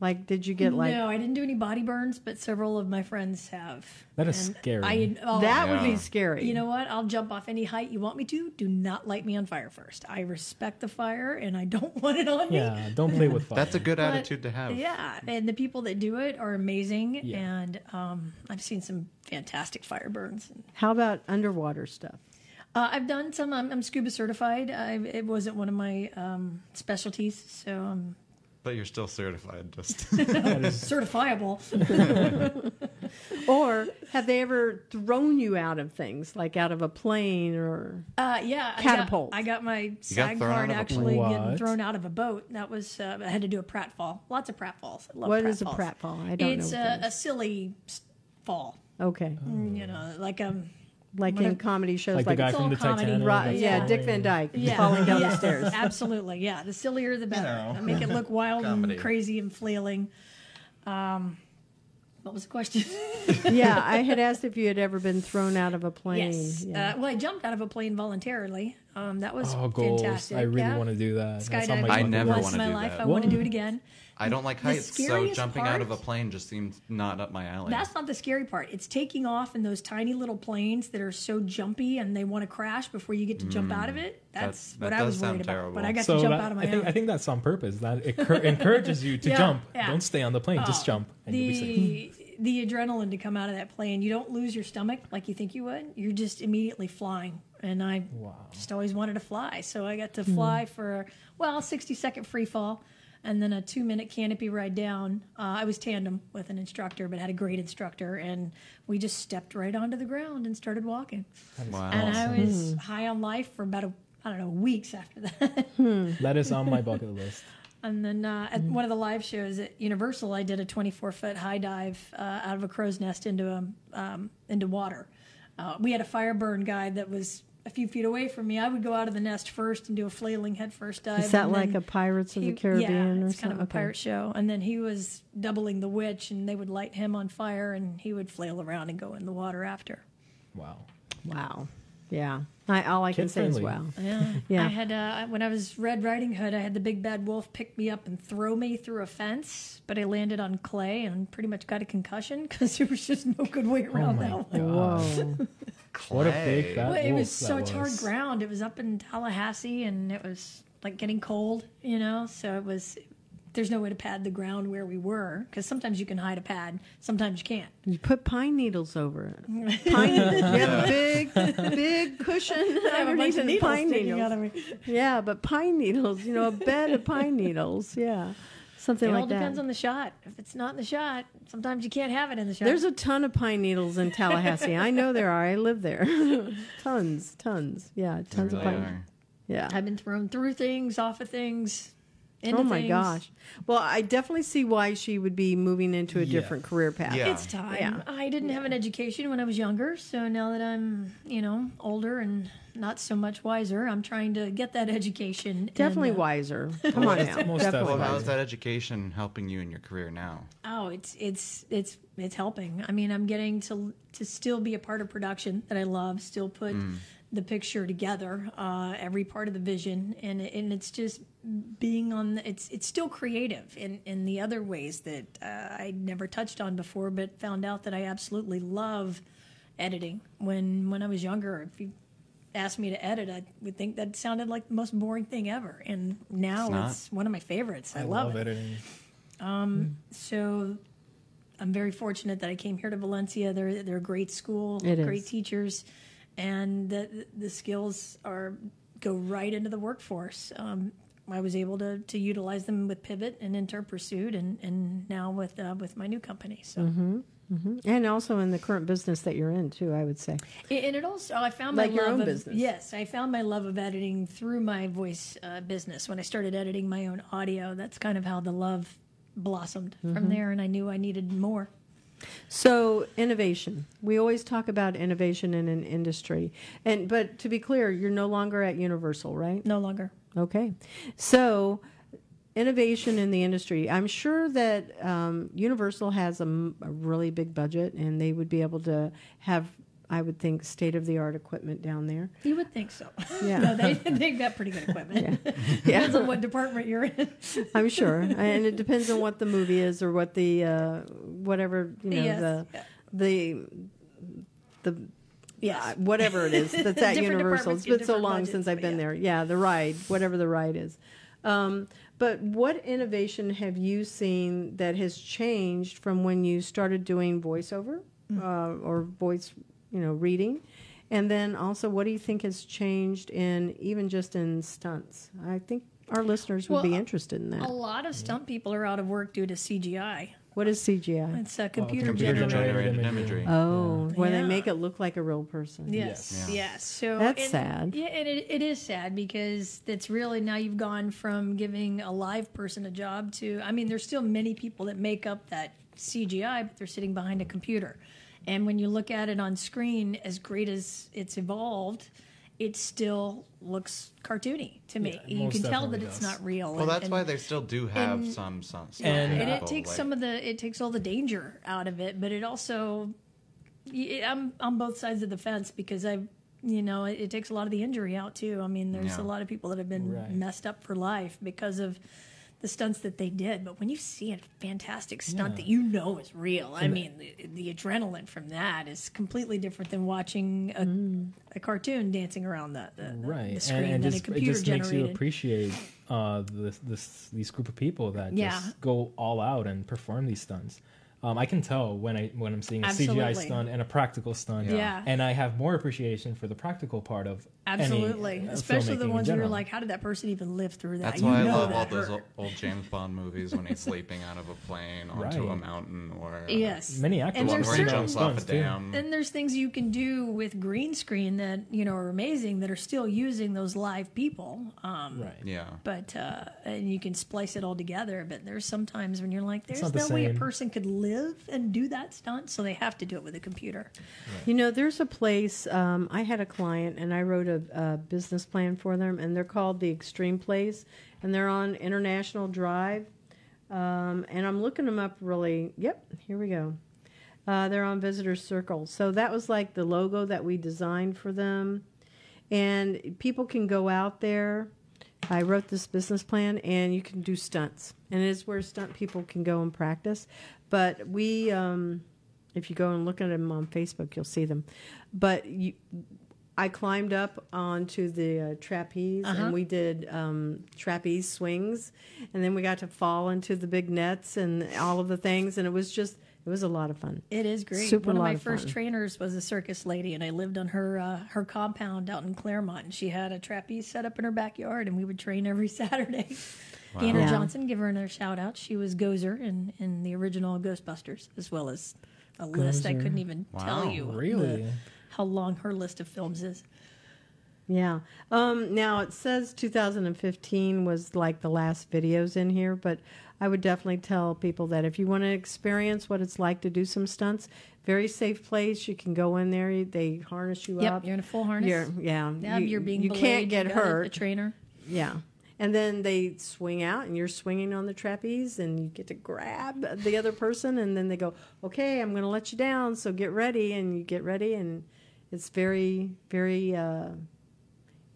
[SPEAKER 3] Like, did you get like
[SPEAKER 4] no, I didn't do any body burns, but several of my friends have.
[SPEAKER 2] That is
[SPEAKER 4] And
[SPEAKER 2] scary.
[SPEAKER 4] I, oh,
[SPEAKER 3] that? Would be scary.
[SPEAKER 4] You know what? I'll jump off any height you want me to. Do not light me on fire first. I respect the fire, and I don't want it on me.
[SPEAKER 2] Yeah, don't play with fire.
[SPEAKER 1] That's a good
[SPEAKER 4] But,
[SPEAKER 1] attitude to have.
[SPEAKER 4] Yeah, and the people that do it are amazing,
[SPEAKER 2] Yeah.
[SPEAKER 4] and um, I've seen some fantastic fire burns.
[SPEAKER 3] How about underwater stuff?
[SPEAKER 4] Uh, I've done some. I'm, I'm scuba certified. I, it wasn't one of my um, specialties, so I'm
[SPEAKER 1] But you're still certified. Just
[SPEAKER 4] certifiable.
[SPEAKER 3] Or have they ever thrown you out of things, like out of a plane or?
[SPEAKER 4] Uh, yeah,
[SPEAKER 3] Catapult.
[SPEAKER 4] I got, I got my
[SPEAKER 1] got
[SPEAKER 4] SAG card
[SPEAKER 1] out of a
[SPEAKER 4] actually
[SPEAKER 2] plane.
[SPEAKER 4] getting thrown out of a boat. That was uh, I had to do a pratfall. Lots of pratfalls. I love
[SPEAKER 3] What is a
[SPEAKER 4] pratfalls.
[SPEAKER 3] pratfall? I don't
[SPEAKER 4] it's
[SPEAKER 3] know.
[SPEAKER 4] a, a silly fall.
[SPEAKER 3] is. okay,
[SPEAKER 4] You know, like um,
[SPEAKER 3] like
[SPEAKER 4] what
[SPEAKER 3] in
[SPEAKER 4] a-
[SPEAKER 3] comedy shows,
[SPEAKER 2] like
[SPEAKER 3] like,
[SPEAKER 2] the guy
[SPEAKER 4] it's
[SPEAKER 2] from
[SPEAKER 4] all
[SPEAKER 2] the
[SPEAKER 4] comedy.
[SPEAKER 2] Titanic.
[SPEAKER 3] right?
[SPEAKER 2] that's
[SPEAKER 3] Yeah,
[SPEAKER 2] all
[SPEAKER 3] Dick. Van Dyke
[SPEAKER 4] yeah,
[SPEAKER 3] falling down
[SPEAKER 4] yeah,
[SPEAKER 3] the stairs.
[SPEAKER 4] Absolutely, yeah. The sillier, the better.
[SPEAKER 1] know.
[SPEAKER 4] Make it look wild
[SPEAKER 1] Comedy.
[SPEAKER 4] and crazy and flailing. Um, what was the question?
[SPEAKER 3] yeah, I had asked if you had ever been thrown out of a plane.
[SPEAKER 4] yes.
[SPEAKER 3] Yeah.
[SPEAKER 4] Uh, well, I jumped out of a plane voluntarily. Um, that was
[SPEAKER 2] Oh, goals.
[SPEAKER 4] fantastic.
[SPEAKER 2] I really
[SPEAKER 4] yeah.
[SPEAKER 2] want to do that. That's
[SPEAKER 4] skydiving.
[SPEAKER 1] I
[SPEAKER 2] bucket
[SPEAKER 1] never wanna
[SPEAKER 4] in my
[SPEAKER 1] do
[SPEAKER 4] life.
[SPEAKER 1] that.
[SPEAKER 4] I want to do it again.
[SPEAKER 1] I don't like heights, so
[SPEAKER 4] scariest
[SPEAKER 1] jumping out of a plane just seems not up my alley.
[SPEAKER 4] That's not the scary part. It's taking off in those tiny little planes that are so jumpy and they want to crash before you get to jump out of it. That's
[SPEAKER 1] Mm. that
[SPEAKER 4] what I was
[SPEAKER 1] sound
[SPEAKER 4] worried about.
[SPEAKER 1] terrible.
[SPEAKER 4] But I got
[SPEAKER 2] So
[SPEAKER 4] to jump
[SPEAKER 2] that-
[SPEAKER 4] out of my
[SPEAKER 2] I think. I think that's on purpose. That it cur- encourages you to
[SPEAKER 4] Yeah,
[SPEAKER 2] jump.
[SPEAKER 4] yeah.
[SPEAKER 2] Don't stay on the plane. Just
[SPEAKER 4] Oh,
[SPEAKER 2] jump, and you'll be safe.
[SPEAKER 4] the the adrenaline to come out of that plane, you don't lose your stomach like you think you would. You're just immediately flying, and I
[SPEAKER 2] Wow.
[SPEAKER 4] just always wanted to fly, so I got to
[SPEAKER 3] Mm-hmm.
[SPEAKER 4] fly for well, 60 second free fall, and then a two minute canopy ride down. Uh, I was tandem with an instructor, but had a great instructor, and we just stepped right onto the ground and started walking.
[SPEAKER 1] wow.
[SPEAKER 4] And I
[SPEAKER 3] Hmm.
[SPEAKER 4] was high on life for about a I don't know weeks after that.
[SPEAKER 2] That is on my bucket list.
[SPEAKER 4] And then uh, at one of the live shows at Universal, I did a 24 foot high dive uh, out of a crow's nest into a, um, into water. Uh, we had a fire burn guide that was a few feet away from me. I would go out of the nest first and do a flailing head first dive.
[SPEAKER 3] Is that like a Pirates of
[SPEAKER 4] he-
[SPEAKER 3] the Caribbean
[SPEAKER 4] yeah,
[SPEAKER 3] or
[SPEAKER 4] it's kind
[SPEAKER 3] something?
[SPEAKER 4] of a pirate show. And then he was doubling the witch, and they would light him on fire, and he would flail around and go in the water after.
[SPEAKER 2] Wow.
[SPEAKER 3] Wow. Yeah. I, all I can
[SPEAKER 2] Kid
[SPEAKER 3] say is
[SPEAKER 2] friendly.
[SPEAKER 3] wow.
[SPEAKER 4] Yeah.
[SPEAKER 3] Yeah.
[SPEAKER 4] I had uh, when I was Red Riding Hood, I had the big bad wolf pick me up and throw me through a fence, but I landed on clay and pretty much got a concussion because there was just no good way around
[SPEAKER 2] my
[SPEAKER 4] that one.
[SPEAKER 3] Whoa.
[SPEAKER 2] What a big
[SPEAKER 1] Clay.
[SPEAKER 2] bad
[SPEAKER 4] Well, it was
[SPEAKER 2] that
[SPEAKER 4] such hard ground. It was up in Tallahassee and it was like getting cold, you know. So it was. There's no way to pad the ground where we were because sometimes you can hide a pad, sometimes you can't.
[SPEAKER 3] You put pine needles over it. Pine needles. You have a big, big cushion
[SPEAKER 4] I have a bunch
[SPEAKER 3] underneath
[SPEAKER 4] of
[SPEAKER 3] the pine needles.
[SPEAKER 4] out of me.
[SPEAKER 3] Yeah, but pine needles. You know, a bed of pine needles. Yeah, something
[SPEAKER 4] It all
[SPEAKER 3] like that.
[SPEAKER 4] depends on the shot. If it's not in the shot, sometimes you can't have it in the shot.
[SPEAKER 3] There's a ton of pine needles in Tallahassee. I know there are. I live there. tons, tons. Yeah, tons
[SPEAKER 1] There
[SPEAKER 3] of pine.
[SPEAKER 1] are.
[SPEAKER 3] Yeah.
[SPEAKER 4] I've been thrown through things, off of things. Into
[SPEAKER 3] Oh my
[SPEAKER 4] things.
[SPEAKER 3] gosh. Well, I definitely see why she would be moving into a
[SPEAKER 2] Yeah.
[SPEAKER 3] different career path.
[SPEAKER 1] Yeah.
[SPEAKER 4] It's time.
[SPEAKER 3] Yeah.
[SPEAKER 4] I didn't have an education when I was younger, so now that I'm, you know, older and not so much wiser, I'm trying to get that education. and,
[SPEAKER 3] Definitely
[SPEAKER 4] uh,
[SPEAKER 3] wiser. Come on now.
[SPEAKER 2] Most
[SPEAKER 3] Definitely.
[SPEAKER 2] definitely.
[SPEAKER 1] Well, how is that education helping you in your career now?
[SPEAKER 4] Oh, it's it's it's it's helping. I mean, I'm getting to to still be a part of production that I love, still put the picture together, uh, every part of the vision, and and it's just being on. The, it's it's still creative in in the other ways that uh, I never touched on before, but found out that I absolutely love editing. When when I was younger, if you asked me to edit, I would think that sounded like the most boring thing ever. And now
[SPEAKER 1] It's
[SPEAKER 4] it's, one of my favorites. I,
[SPEAKER 2] I
[SPEAKER 4] love, it.
[SPEAKER 2] editing.
[SPEAKER 4] So I'm very fortunate that I came here to Valencia. They're they're a great school,
[SPEAKER 3] It is.
[SPEAKER 4] great teachers, and the the skills are go right into the workforce. Um, I was able to to utilize them with Pivot and Intern Pursuit, and and now with uh, with my new company. So.
[SPEAKER 3] Mm-hmm. And also in the current business that you're in too, I would say.
[SPEAKER 4] And it also, I found
[SPEAKER 3] Like
[SPEAKER 4] my
[SPEAKER 3] your
[SPEAKER 4] love
[SPEAKER 3] own
[SPEAKER 4] of,
[SPEAKER 3] business.
[SPEAKER 4] Yes, I found my love of editing through my voice uh, business. When I started editing my own audio, that's kind of how the love blossomed
[SPEAKER 3] Mm-hmm.
[SPEAKER 4] from there, and I knew I needed more.
[SPEAKER 3] So innovation. We always talk about innovation in an industry, and but to be clear, you're no longer at Universal, right?
[SPEAKER 4] No longer.
[SPEAKER 3] Okay. So, innovation in the industry. I'm sure that um, Universal has a, m- a really big budget and they would be able to have, I would think, state of the art equipment down there.
[SPEAKER 4] You would think so.
[SPEAKER 3] Yeah.
[SPEAKER 4] no, they, they've got pretty good equipment. Yeah, Depends on what department you're in.
[SPEAKER 3] I'm sure. and it depends on what the movie is or what the, uh, whatever, you know,
[SPEAKER 4] Yes.
[SPEAKER 3] the, the, the,
[SPEAKER 4] Yes.
[SPEAKER 3] uh, whatever it is that's at Universal. It's been so long
[SPEAKER 4] budgets,
[SPEAKER 3] since I've been
[SPEAKER 4] yeah.
[SPEAKER 3] there. Yeah, the ride, whatever the ride is. Um, but what innovation have you seen that has changed from when you started doing voiceover
[SPEAKER 4] Mm.
[SPEAKER 3] uh, or voice, you know, reading? And then also, what do you think has changed in even just in stunts? I think our listeners would be interested in that.
[SPEAKER 4] A lot of stunt people are out of work due to CGI.
[SPEAKER 3] What is CGI?
[SPEAKER 4] It's a computer,
[SPEAKER 1] Computer
[SPEAKER 4] generated.
[SPEAKER 1] generated
[SPEAKER 2] imagery.
[SPEAKER 1] imagery.
[SPEAKER 3] Oh, oh where they make it look like a real person.
[SPEAKER 4] Yes,
[SPEAKER 1] Yeah.
[SPEAKER 4] yes. So
[SPEAKER 3] That's
[SPEAKER 4] and-
[SPEAKER 3] sad.
[SPEAKER 4] Yeah, and it, it is sad because it's really now you've gone from giving a live person a job to. I mean, there's still many people that make up that CGI, but they're sitting behind a computer. And when you look at it on screen, as great as it's evolved, it still looks cartoony to me.
[SPEAKER 2] Yeah,
[SPEAKER 4] you can tell that
[SPEAKER 2] definitely
[SPEAKER 4] it's not real.
[SPEAKER 1] Well,
[SPEAKER 4] and-
[SPEAKER 1] that's
[SPEAKER 4] and-
[SPEAKER 1] why they still do have
[SPEAKER 4] and-
[SPEAKER 1] some some. some
[SPEAKER 2] And-
[SPEAKER 4] and it takes
[SPEAKER 1] like-
[SPEAKER 4] some of the it takes all the danger out of it but it also I'm on both sides of the fence because i you know it, it takes a lot of the injury out too i mean there's
[SPEAKER 1] Yeah.
[SPEAKER 4] a lot of people that have been
[SPEAKER 2] Right.
[SPEAKER 4] messed up for life because of the stunts that they did but when you see a fantastic stunt
[SPEAKER 2] Yeah.
[SPEAKER 4] that you know is real i mean the, the adrenaline from that is completely different than watching a, a cartoon dancing around the, the,
[SPEAKER 2] right
[SPEAKER 4] the screen
[SPEAKER 2] and, and just,
[SPEAKER 4] a
[SPEAKER 2] it
[SPEAKER 4] computer
[SPEAKER 2] just makes you appreciate uh, this, this these group of people that
[SPEAKER 4] Yeah.
[SPEAKER 2] just go all out and perform these stunts um, I can tell when I when I'm seeing a CGI stunt and a practical stunt,
[SPEAKER 4] Yeah.
[SPEAKER 2] and I have more appreciation for the practical part of any,
[SPEAKER 4] Absolutely,
[SPEAKER 2] uh,
[SPEAKER 4] especially the ones where you're like, how did that person even live through that?
[SPEAKER 1] That's
[SPEAKER 4] You
[SPEAKER 1] why I
[SPEAKER 4] know
[SPEAKER 1] love all those
[SPEAKER 4] hurt.
[SPEAKER 1] old, old James Bond movies when he's leaping out of a plane onto a mountain or uh,
[SPEAKER 4] Yes,
[SPEAKER 2] Many actors
[SPEAKER 4] and
[SPEAKER 1] one
[SPEAKER 4] there's
[SPEAKER 1] where he
[SPEAKER 2] certain
[SPEAKER 1] jumps off a dam.
[SPEAKER 4] and there's things you can do with green screen that you know are amazing that are still using those live people. Um,
[SPEAKER 2] right.
[SPEAKER 1] Yeah.
[SPEAKER 4] But uh, and you can splice it all together. But there's sometimes when you're like, there's
[SPEAKER 2] not the
[SPEAKER 4] no way a person could live and do that stunt, so they have to do it with a computer.
[SPEAKER 3] You know, there's a place. Um, I had a client, and I wrote a, a business plan for them, and they're called the Extreme Place, and they're on International Drive. Um, and I'm looking them up. Really, yep. Here we go. Uh, they're on Visitor Circle. So that was like the logo that we designed for them, and people can go out there. I wrote this business plan, and you can do stunts, and it is where stunt people can go and practice. But we. Um, if you go and look at them on Facebook, you'll see them. But you, I climbed up onto the uh, trapeze
[SPEAKER 4] Uh-huh.
[SPEAKER 3] and we did um, trapeze swings, and then we got to fall into the big nets and all of the things, and it was just it was a lot of fun.
[SPEAKER 4] It is great.
[SPEAKER 3] Super
[SPEAKER 4] One of my
[SPEAKER 3] of
[SPEAKER 4] first
[SPEAKER 3] fun.
[SPEAKER 4] trainers was a circus lady, and I lived on her uh, her compound out in Clermont. And she had a trapeze set up in her backyard, and we would train every Saturday. Deanna
[SPEAKER 3] Yeah.
[SPEAKER 4] Johnson, give her another shout out. She was Gozer in, in the original Ghostbusters, as well as a list I couldn't even tell
[SPEAKER 1] Wow.
[SPEAKER 4] you the-
[SPEAKER 2] Really?
[SPEAKER 4] How long her list of films is.
[SPEAKER 3] Yeah. Um, now it says 2015 was like the last videos in here, but I would definitely tell people that if you want to experience what it's like to do some stunts, very safe place. You can go in there. They harness you
[SPEAKER 4] Yep,
[SPEAKER 3] up.
[SPEAKER 4] you're in a full harness.
[SPEAKER 3] You're, yeah.
[SPEAKER 4] yeah,
[SPEAKER 3] you,
[SPEAKER 4] you're being
[SPEAKER 3] you
[SPEAKER 4] belayed,
[SPEAKER 3] can't get
[SPEAKER 4] you
[SPEAKER 3] hurt.
[SPEAKER 4] The trainer.
[SPEAKER 3] Yeah. And then they swing out and you're swinging on the trapeze and you get to grab the other person and then they go, "Okay, I'm going to let you down, so get ready." And you get ready and it's very very uh,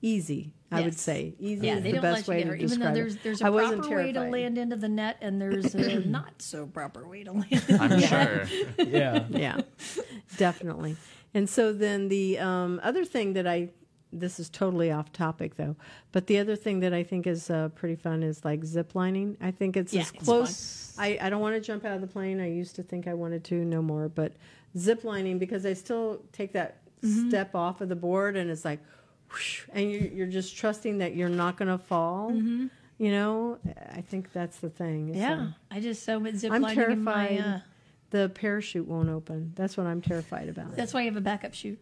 [SPEAKER 3] easy, I would say. Easy
[SPEAKER 4] Yeah,
[SPEAKER 3] is
[SPEAKER 4] they
[SPEAKER 3] the
[SPEAKER 4] don't
[SPEAKER 3] best
[SPEAKER 4] let
[SPEAKER 3] way
[SPEAKER 4] you
[SPEAKER 3] to
[SPEAKER 4] get hurt. Even though there's
[SPEAKER 3] it.
[SPEAKER 4] there's
[SPEAKER 3] I
[SPEAKER 4] a
[SPEAKER 3] wasn't
[SPEAKER 4] proper way to land into the net, and there's a not so proper way to land.
[SPEAKER 1] I'm sure.
[SPEAKER 2] Yeah.
[SPEAKER 3] yeah, definitely. And so then the um, other thing that I this is totally off topic though. But the other thing that I think is uh, pretty fun is like zip lining. I think it's
[SPEAKER 4] Yeah,
[SPEAKER 3] as
[SPEAKER 4] it's
[SPEAKER 3] close. I, I don't want to jump out of the plane. I used to think I wanted to, no more. But zip lining because I still take that
[SPEAKER 4] Mm-hmm.
[SPEAKER 3] step off of the board and it's like, whoosh, and you, you're just trusting that you're not going to fall.
[SPEAKER 4] Mm-hmm.
[SPEAKER 3] You know, I think that's the thing.
[SPEAKER 4] Yeah, I just so with zip
[SPEAKER 3] I'm
[SPEAKER 4] in my.
[SPEAKER 3] terrified.
[SPEAKER 4] Uh,
[SPEAKER 3] the parachute won't open. That's what I'm terrified about.
[SPEAKER 4] that's why you have a backup chute.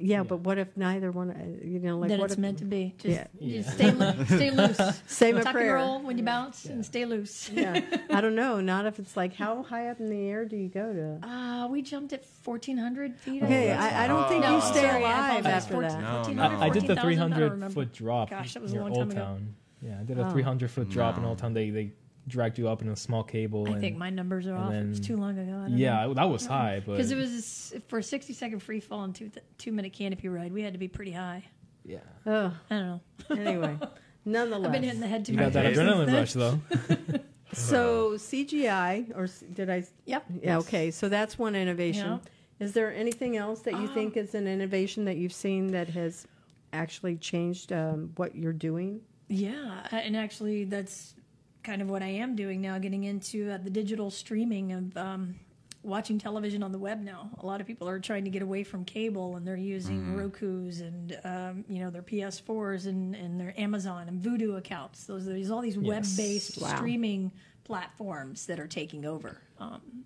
[SPEAKER 3] Yeah, but what if neither one? uh, You know, like
[SPEAKER 4] that
[SPEAKER 3] what
[SPEAKER 4] it's
[SPEAKER 3] if,
[SPEAKER 4] meant to be. Just,
[SPEAKER 3] Yeah.
[SPEAKER 4] just stay, loo- stay loose.
[SPEAKER 3] Say my
[SPEAKER 4] Tuck
[SPEAKER 3] prayer.
[SPEAKER 4] and roll when you bounce and stay loose.
[SPEAKER 3] yeah, I don't know. Not if it's like how high up in the air do you go to?
[SPEAKER 4] Uh, we jumped at 1,400 feet.
[SPEAKER 3] Okay,
[SPEAKER 4] think.
[SPEAKER 3] I, I don't think
[SPEAKER 1] Oh,
[SPEAKER 3] you stay
[SPEAKER 4] sorry,
[SPEAKER 3] alive after
[SPEAKER 4] Fourteen-
[SPEAKER 3] that.
[SPEAKER 1] No,
[SPEAKER 4] 1400,
[SPEAKER 1] no.
[SPEAKER 2] I, I did the
[SPEAKER 4] 14,000, I
[SPEAKER 2] 300
[SPEAKER 4] remember.
[SPEAKER 2] foot drop
[SPEAKER 4] Gosh, that was a
[SPEAKER 2] near
[SPEAKER 4] long
[SPEAKER 2] Old
[SPEAKER 4] time ago.
[SPEAKER 2] Town. Yeah, I did a
[SPEAKER 3] Oh.
[SPEAKER 2] 300 foot drop in
[SPEAKER 1] No.
[SPEAKER 2] Old Town. They they dragged you up in a small cable.
[SPEAKER 4] I
[SPEAKER 2] and,
[SPEAKER 4] think my numbers are
[SPEAKER 2] and
[SPEAKER 4] off. it was too long ago. I don't
[SPEAKER 2] yeah, that was high, but
[SPEAKER 4] Because it was for a 60 second free fall and two, two minute canopy ride. We had to be pretty high.
[SPEAKER 2] yeah.
[SPEAKER 3] Oh,
[SPEAKER 4] I don't know.
[SPEAKER 3] anyway, nonetheless.
[SPEAKER 4] I've been hitting the head too
[SPEAKER 2] You
[SPEAKER 4] many
[SPEAKER 2] got that adrenaline rush though.
[SPEAKER 3] So CGI, or did I?
[SPEAKER 4] Yep.
[SPEAKER 3] Yeah. Okay. So that's one innovation.
[SPEAKER 4] Yeah.
[SPEAKER 3] Is there anything else that you
[SPEAKER 4] Um,
[SPEAKER 3] think is an innovation that you've seen that has actually changed um, what you're doing?
[SPEAKER 4] Yeah, and actually, that's kind of what I am doing now, getting into uh, the digital streaming of um, watching television on the web now. A lot of people are trying to get away from cable, and they're using Roku's and um, you know their PS4s and, and their Amazon and Vudu accounts. Those there's all these web-based
[SPEAKER 3] Wow.
[SPEAKER 4] streaming platforms that are taking over. Um,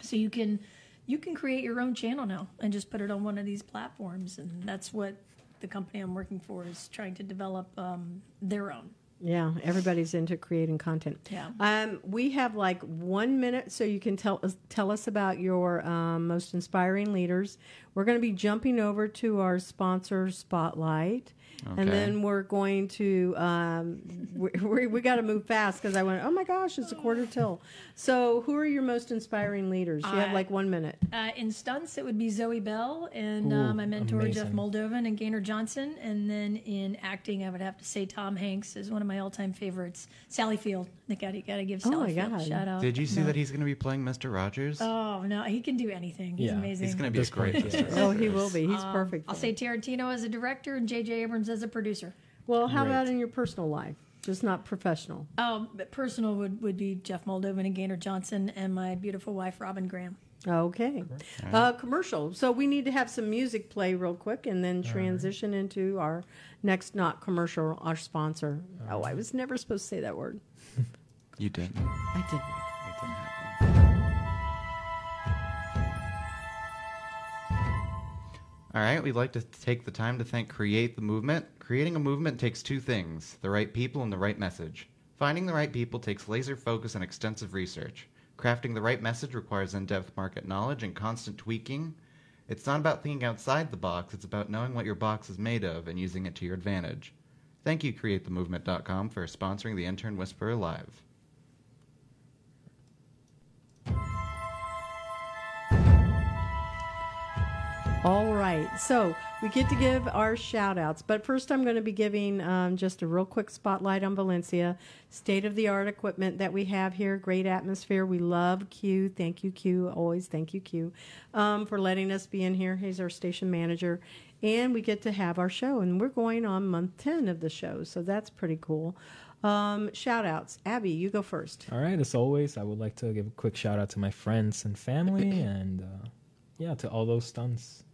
[SPEAKER 4] so you can you can create your own channel now and just put it on one of these platforms, and that's what the company I'm working for is trying to develop um, their own.
[SPEAKER 3] Yeah, everybody's into creating content.
[SPEAKER 4] Yeah.
[SPEAKER 3] Um, we have like one minute, so you can tell us tell us about your um, most inspiring leaders. We're going to be jumping over to our sponsor spotlight, and then we're going to um, we, we, we got to move fast because I went. Oh my gosh, it's a quarter till. So, who are your most inspiring leaders? You have like one minute.
[SPEAKER 4] Uh, in stunts, it would be Zoe Bell and
[SPEAKER 2] Ooh,
[SPEAKER 4] uh, my mentor Jeff. Moldovan and Gaynor Johnson. And then in acting, I would have to say Tom Hanks is one of my all-time favorites. Sally Field, I got to got to give
[SPEAKER 3] Oh
[SPEAKER 4] Sally
[SPEAKER 3] my
[SPEAKER 4] Field
[SPEAKER 3] God.
[SPEAKER 4] shout out.
[SPEAKER 1] Did you see
[SPEAKER 4] No.
[SPEAKER 1] that he's going to be playing Mr. Rogers?
[SPEAKER 4] Oh no, he can do anything. He's
[SPEAKER 2] Yeah.
[SPEAKER 4] amazing.
[SPEAKER 1] he's going to be
[SPEAKER 2] This
[SPEAKER 1] a great Mr. Rogers.
[SPEAKER 3] Oh, he will be. He's
[SPEAKER 4] Um,
[SPEAKER 3] perfect.
[SPEAKER 4] I'll say. Tarantino as a director and J.J. Abrams as a producer.
[SPEAKER 3] Well, how
[SPEAKER 2] Great.
[SPEAKER 3] about in your personal life? Just not professional.
[SPEAKER 4] Oh, but personal would, would be Jeff Moldovan and Gaynor Johnson and my beautiful wife Robin Graham.
[SPEAKER 3] Okay. Uh, commercial. So we need to have some music play real quick and then transition into our next not commercial, our sponsor. Oh, I was never supposed to say that word.
[SPEAKER 1] You didn't.
[SPEAKER 3] I didn't.
[SPEAKER 1] All right, we'd like to take the time to thank Create the Movement. Creating a movement takes two things the right people and the right message. Finding the right people takes laser focus and extensive research. Crafting the right message requires in depth market knowledge and constant tweaking. It's not about thinking outside the box, it's about knowing what your box is made of and using it to your advantage. Thank you, CreateTheMovement.com, for sponsoring the Intern Whisperer Live.
[SPEAKER 3] All right. So we get to give our shout outs. But first, I'm going to be giving um, just a real quick spotlight on Valencia. State of the art equipment that we have here. Great atmosphere. We love Q. Thank you, Q. Always thank you, Q, um, for letting us be in here. He's our station manager. And we get to have our show. And we're going on month 10 of the show. So that's pretty cool. Um, shout outs. Abby, you go first.
[SPEAKER 2] All right, as always, I would like to give a quick shout out to my friends and family, and uh, yeah, to all those stunts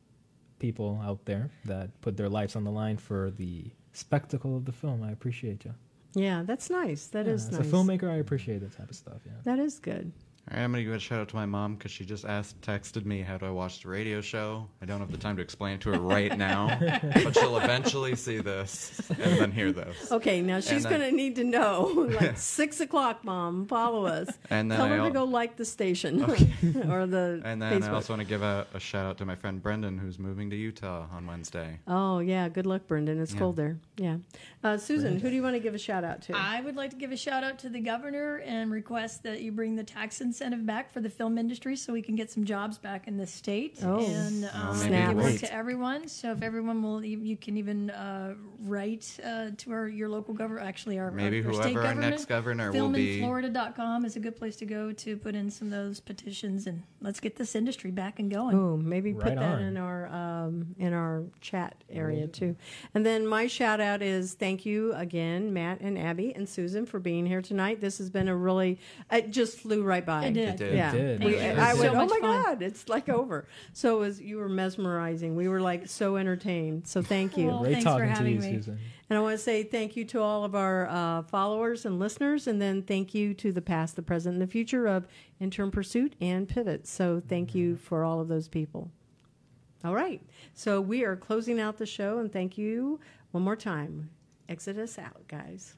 [SPEAKER 2] people out there that put their lives on the line for the spectacle of the film. I appreciate you.
[SPEAKER 3] Yeah, that's nice. That
[SPEAKER 2] yeah,
[SPEAKER 3] is
[SPEAKER 2] as
[SPEAKER 3] nice.
[SPEAKER 2] a filmmaker, I appreciate that type of stuff. Yeah.
[SPEAKER 3] That is good.
[SPEAKER 1] All right, I'm going to give a shout out to my mom because she just asked, texted me, how do I watch the radio show? I don't have the time to explain it to her right now, but she'll eventually see this and then hear this.
[SPEAKER 3] Okay, now she's going to need to know, like six o'clock, mom, follow us.
[SPEAKER 1] And then
[SPEAKER 3] Tell
[SPEAKER 1] I
[SPEAKER 3] her to go like the station or the
[SPEAKER 1] And then
[SPEAKER 3] Facebook.
[SPEAKER 1] I also want to give a, a shout out to my friend Brendan, who's moving to Utah on Wednesday.
[SPEAKER 3] oh yeah, good luck, Brendan. It's
[SPEAKER 1] Yeah.
[SPEAKER 3] cold there. Yeah, uh, Susan, who do you want to give a shout out to?
[SPEAKER 4] I would like to give a shout out to the governor and request that you bring the tax incentive incentive back for the film industry, so we can get some jobs back in the state
[SPEAKER 3] Oh.
[SPEAKER 4] and
[SPEAKER 1] Oh,
[SPEAKER 4] um,
[SPEAKER 1] maybe
[SPEAKER 4] give work to everyone. So if everyone will, you, you can even uh, write uh, to our your local government. Actually, our
[SPEAKER 1] Maybe
[SPEAKER 4] our, our state
[SPEAKER 1] whoever our
[SPEAKER 4] government.
[SPEAKER 1] next governor will be.
[SPEAKER 4] Filminflorida.com is a good place to go to put in some of those petitions and let's get this industry back and going.
[SPEAKER 3] Ooh, maybe put
[SPEAKER 2] Right
[SPEAKER 3] that in our um, in our chat area too. And then my shout out is thank you again, Matt and Abby and Susan for being here tonight. This has been a really it just flew right by.
[SPEAKER 4] It did.
[SPEAKER 1] It did.
[SPEAKER 3] Yeah,
[SPEAKER 2] It did.
[SPEAKER 3] We-
[SPEAKER 4] Thank you.
[SPEAKER 3] I
[SPEAKER 4] was
[SPEAKER 3] went,
[SPEAKER 4] so
[SPEAKER 3] oh my
[SPEAKER 4] fun."
[SPEAKER 3] god, it's like over. So it was you were mesmerizing. We were like so entertained. So thank you.
[SPEAKER 4] Well,
[SPEAKER 2] Great
[SPEAKER 4] thanks for
[SPEAKER 2] talking to
[SPEAKER 4] having
[SPEAKER 2] you,
[SPEAKER 4] me.
[SPEAKER 2] Susan.
[SPEAKER 3] And I want to say thank you to all of our uh, followers and listeners, and then thank you to the past, the present, and the future of Intern Pursuit and Pivot. So thank you for all of those people. All right. So we are closing out the show, and thank you one more time. Exit us out, guys.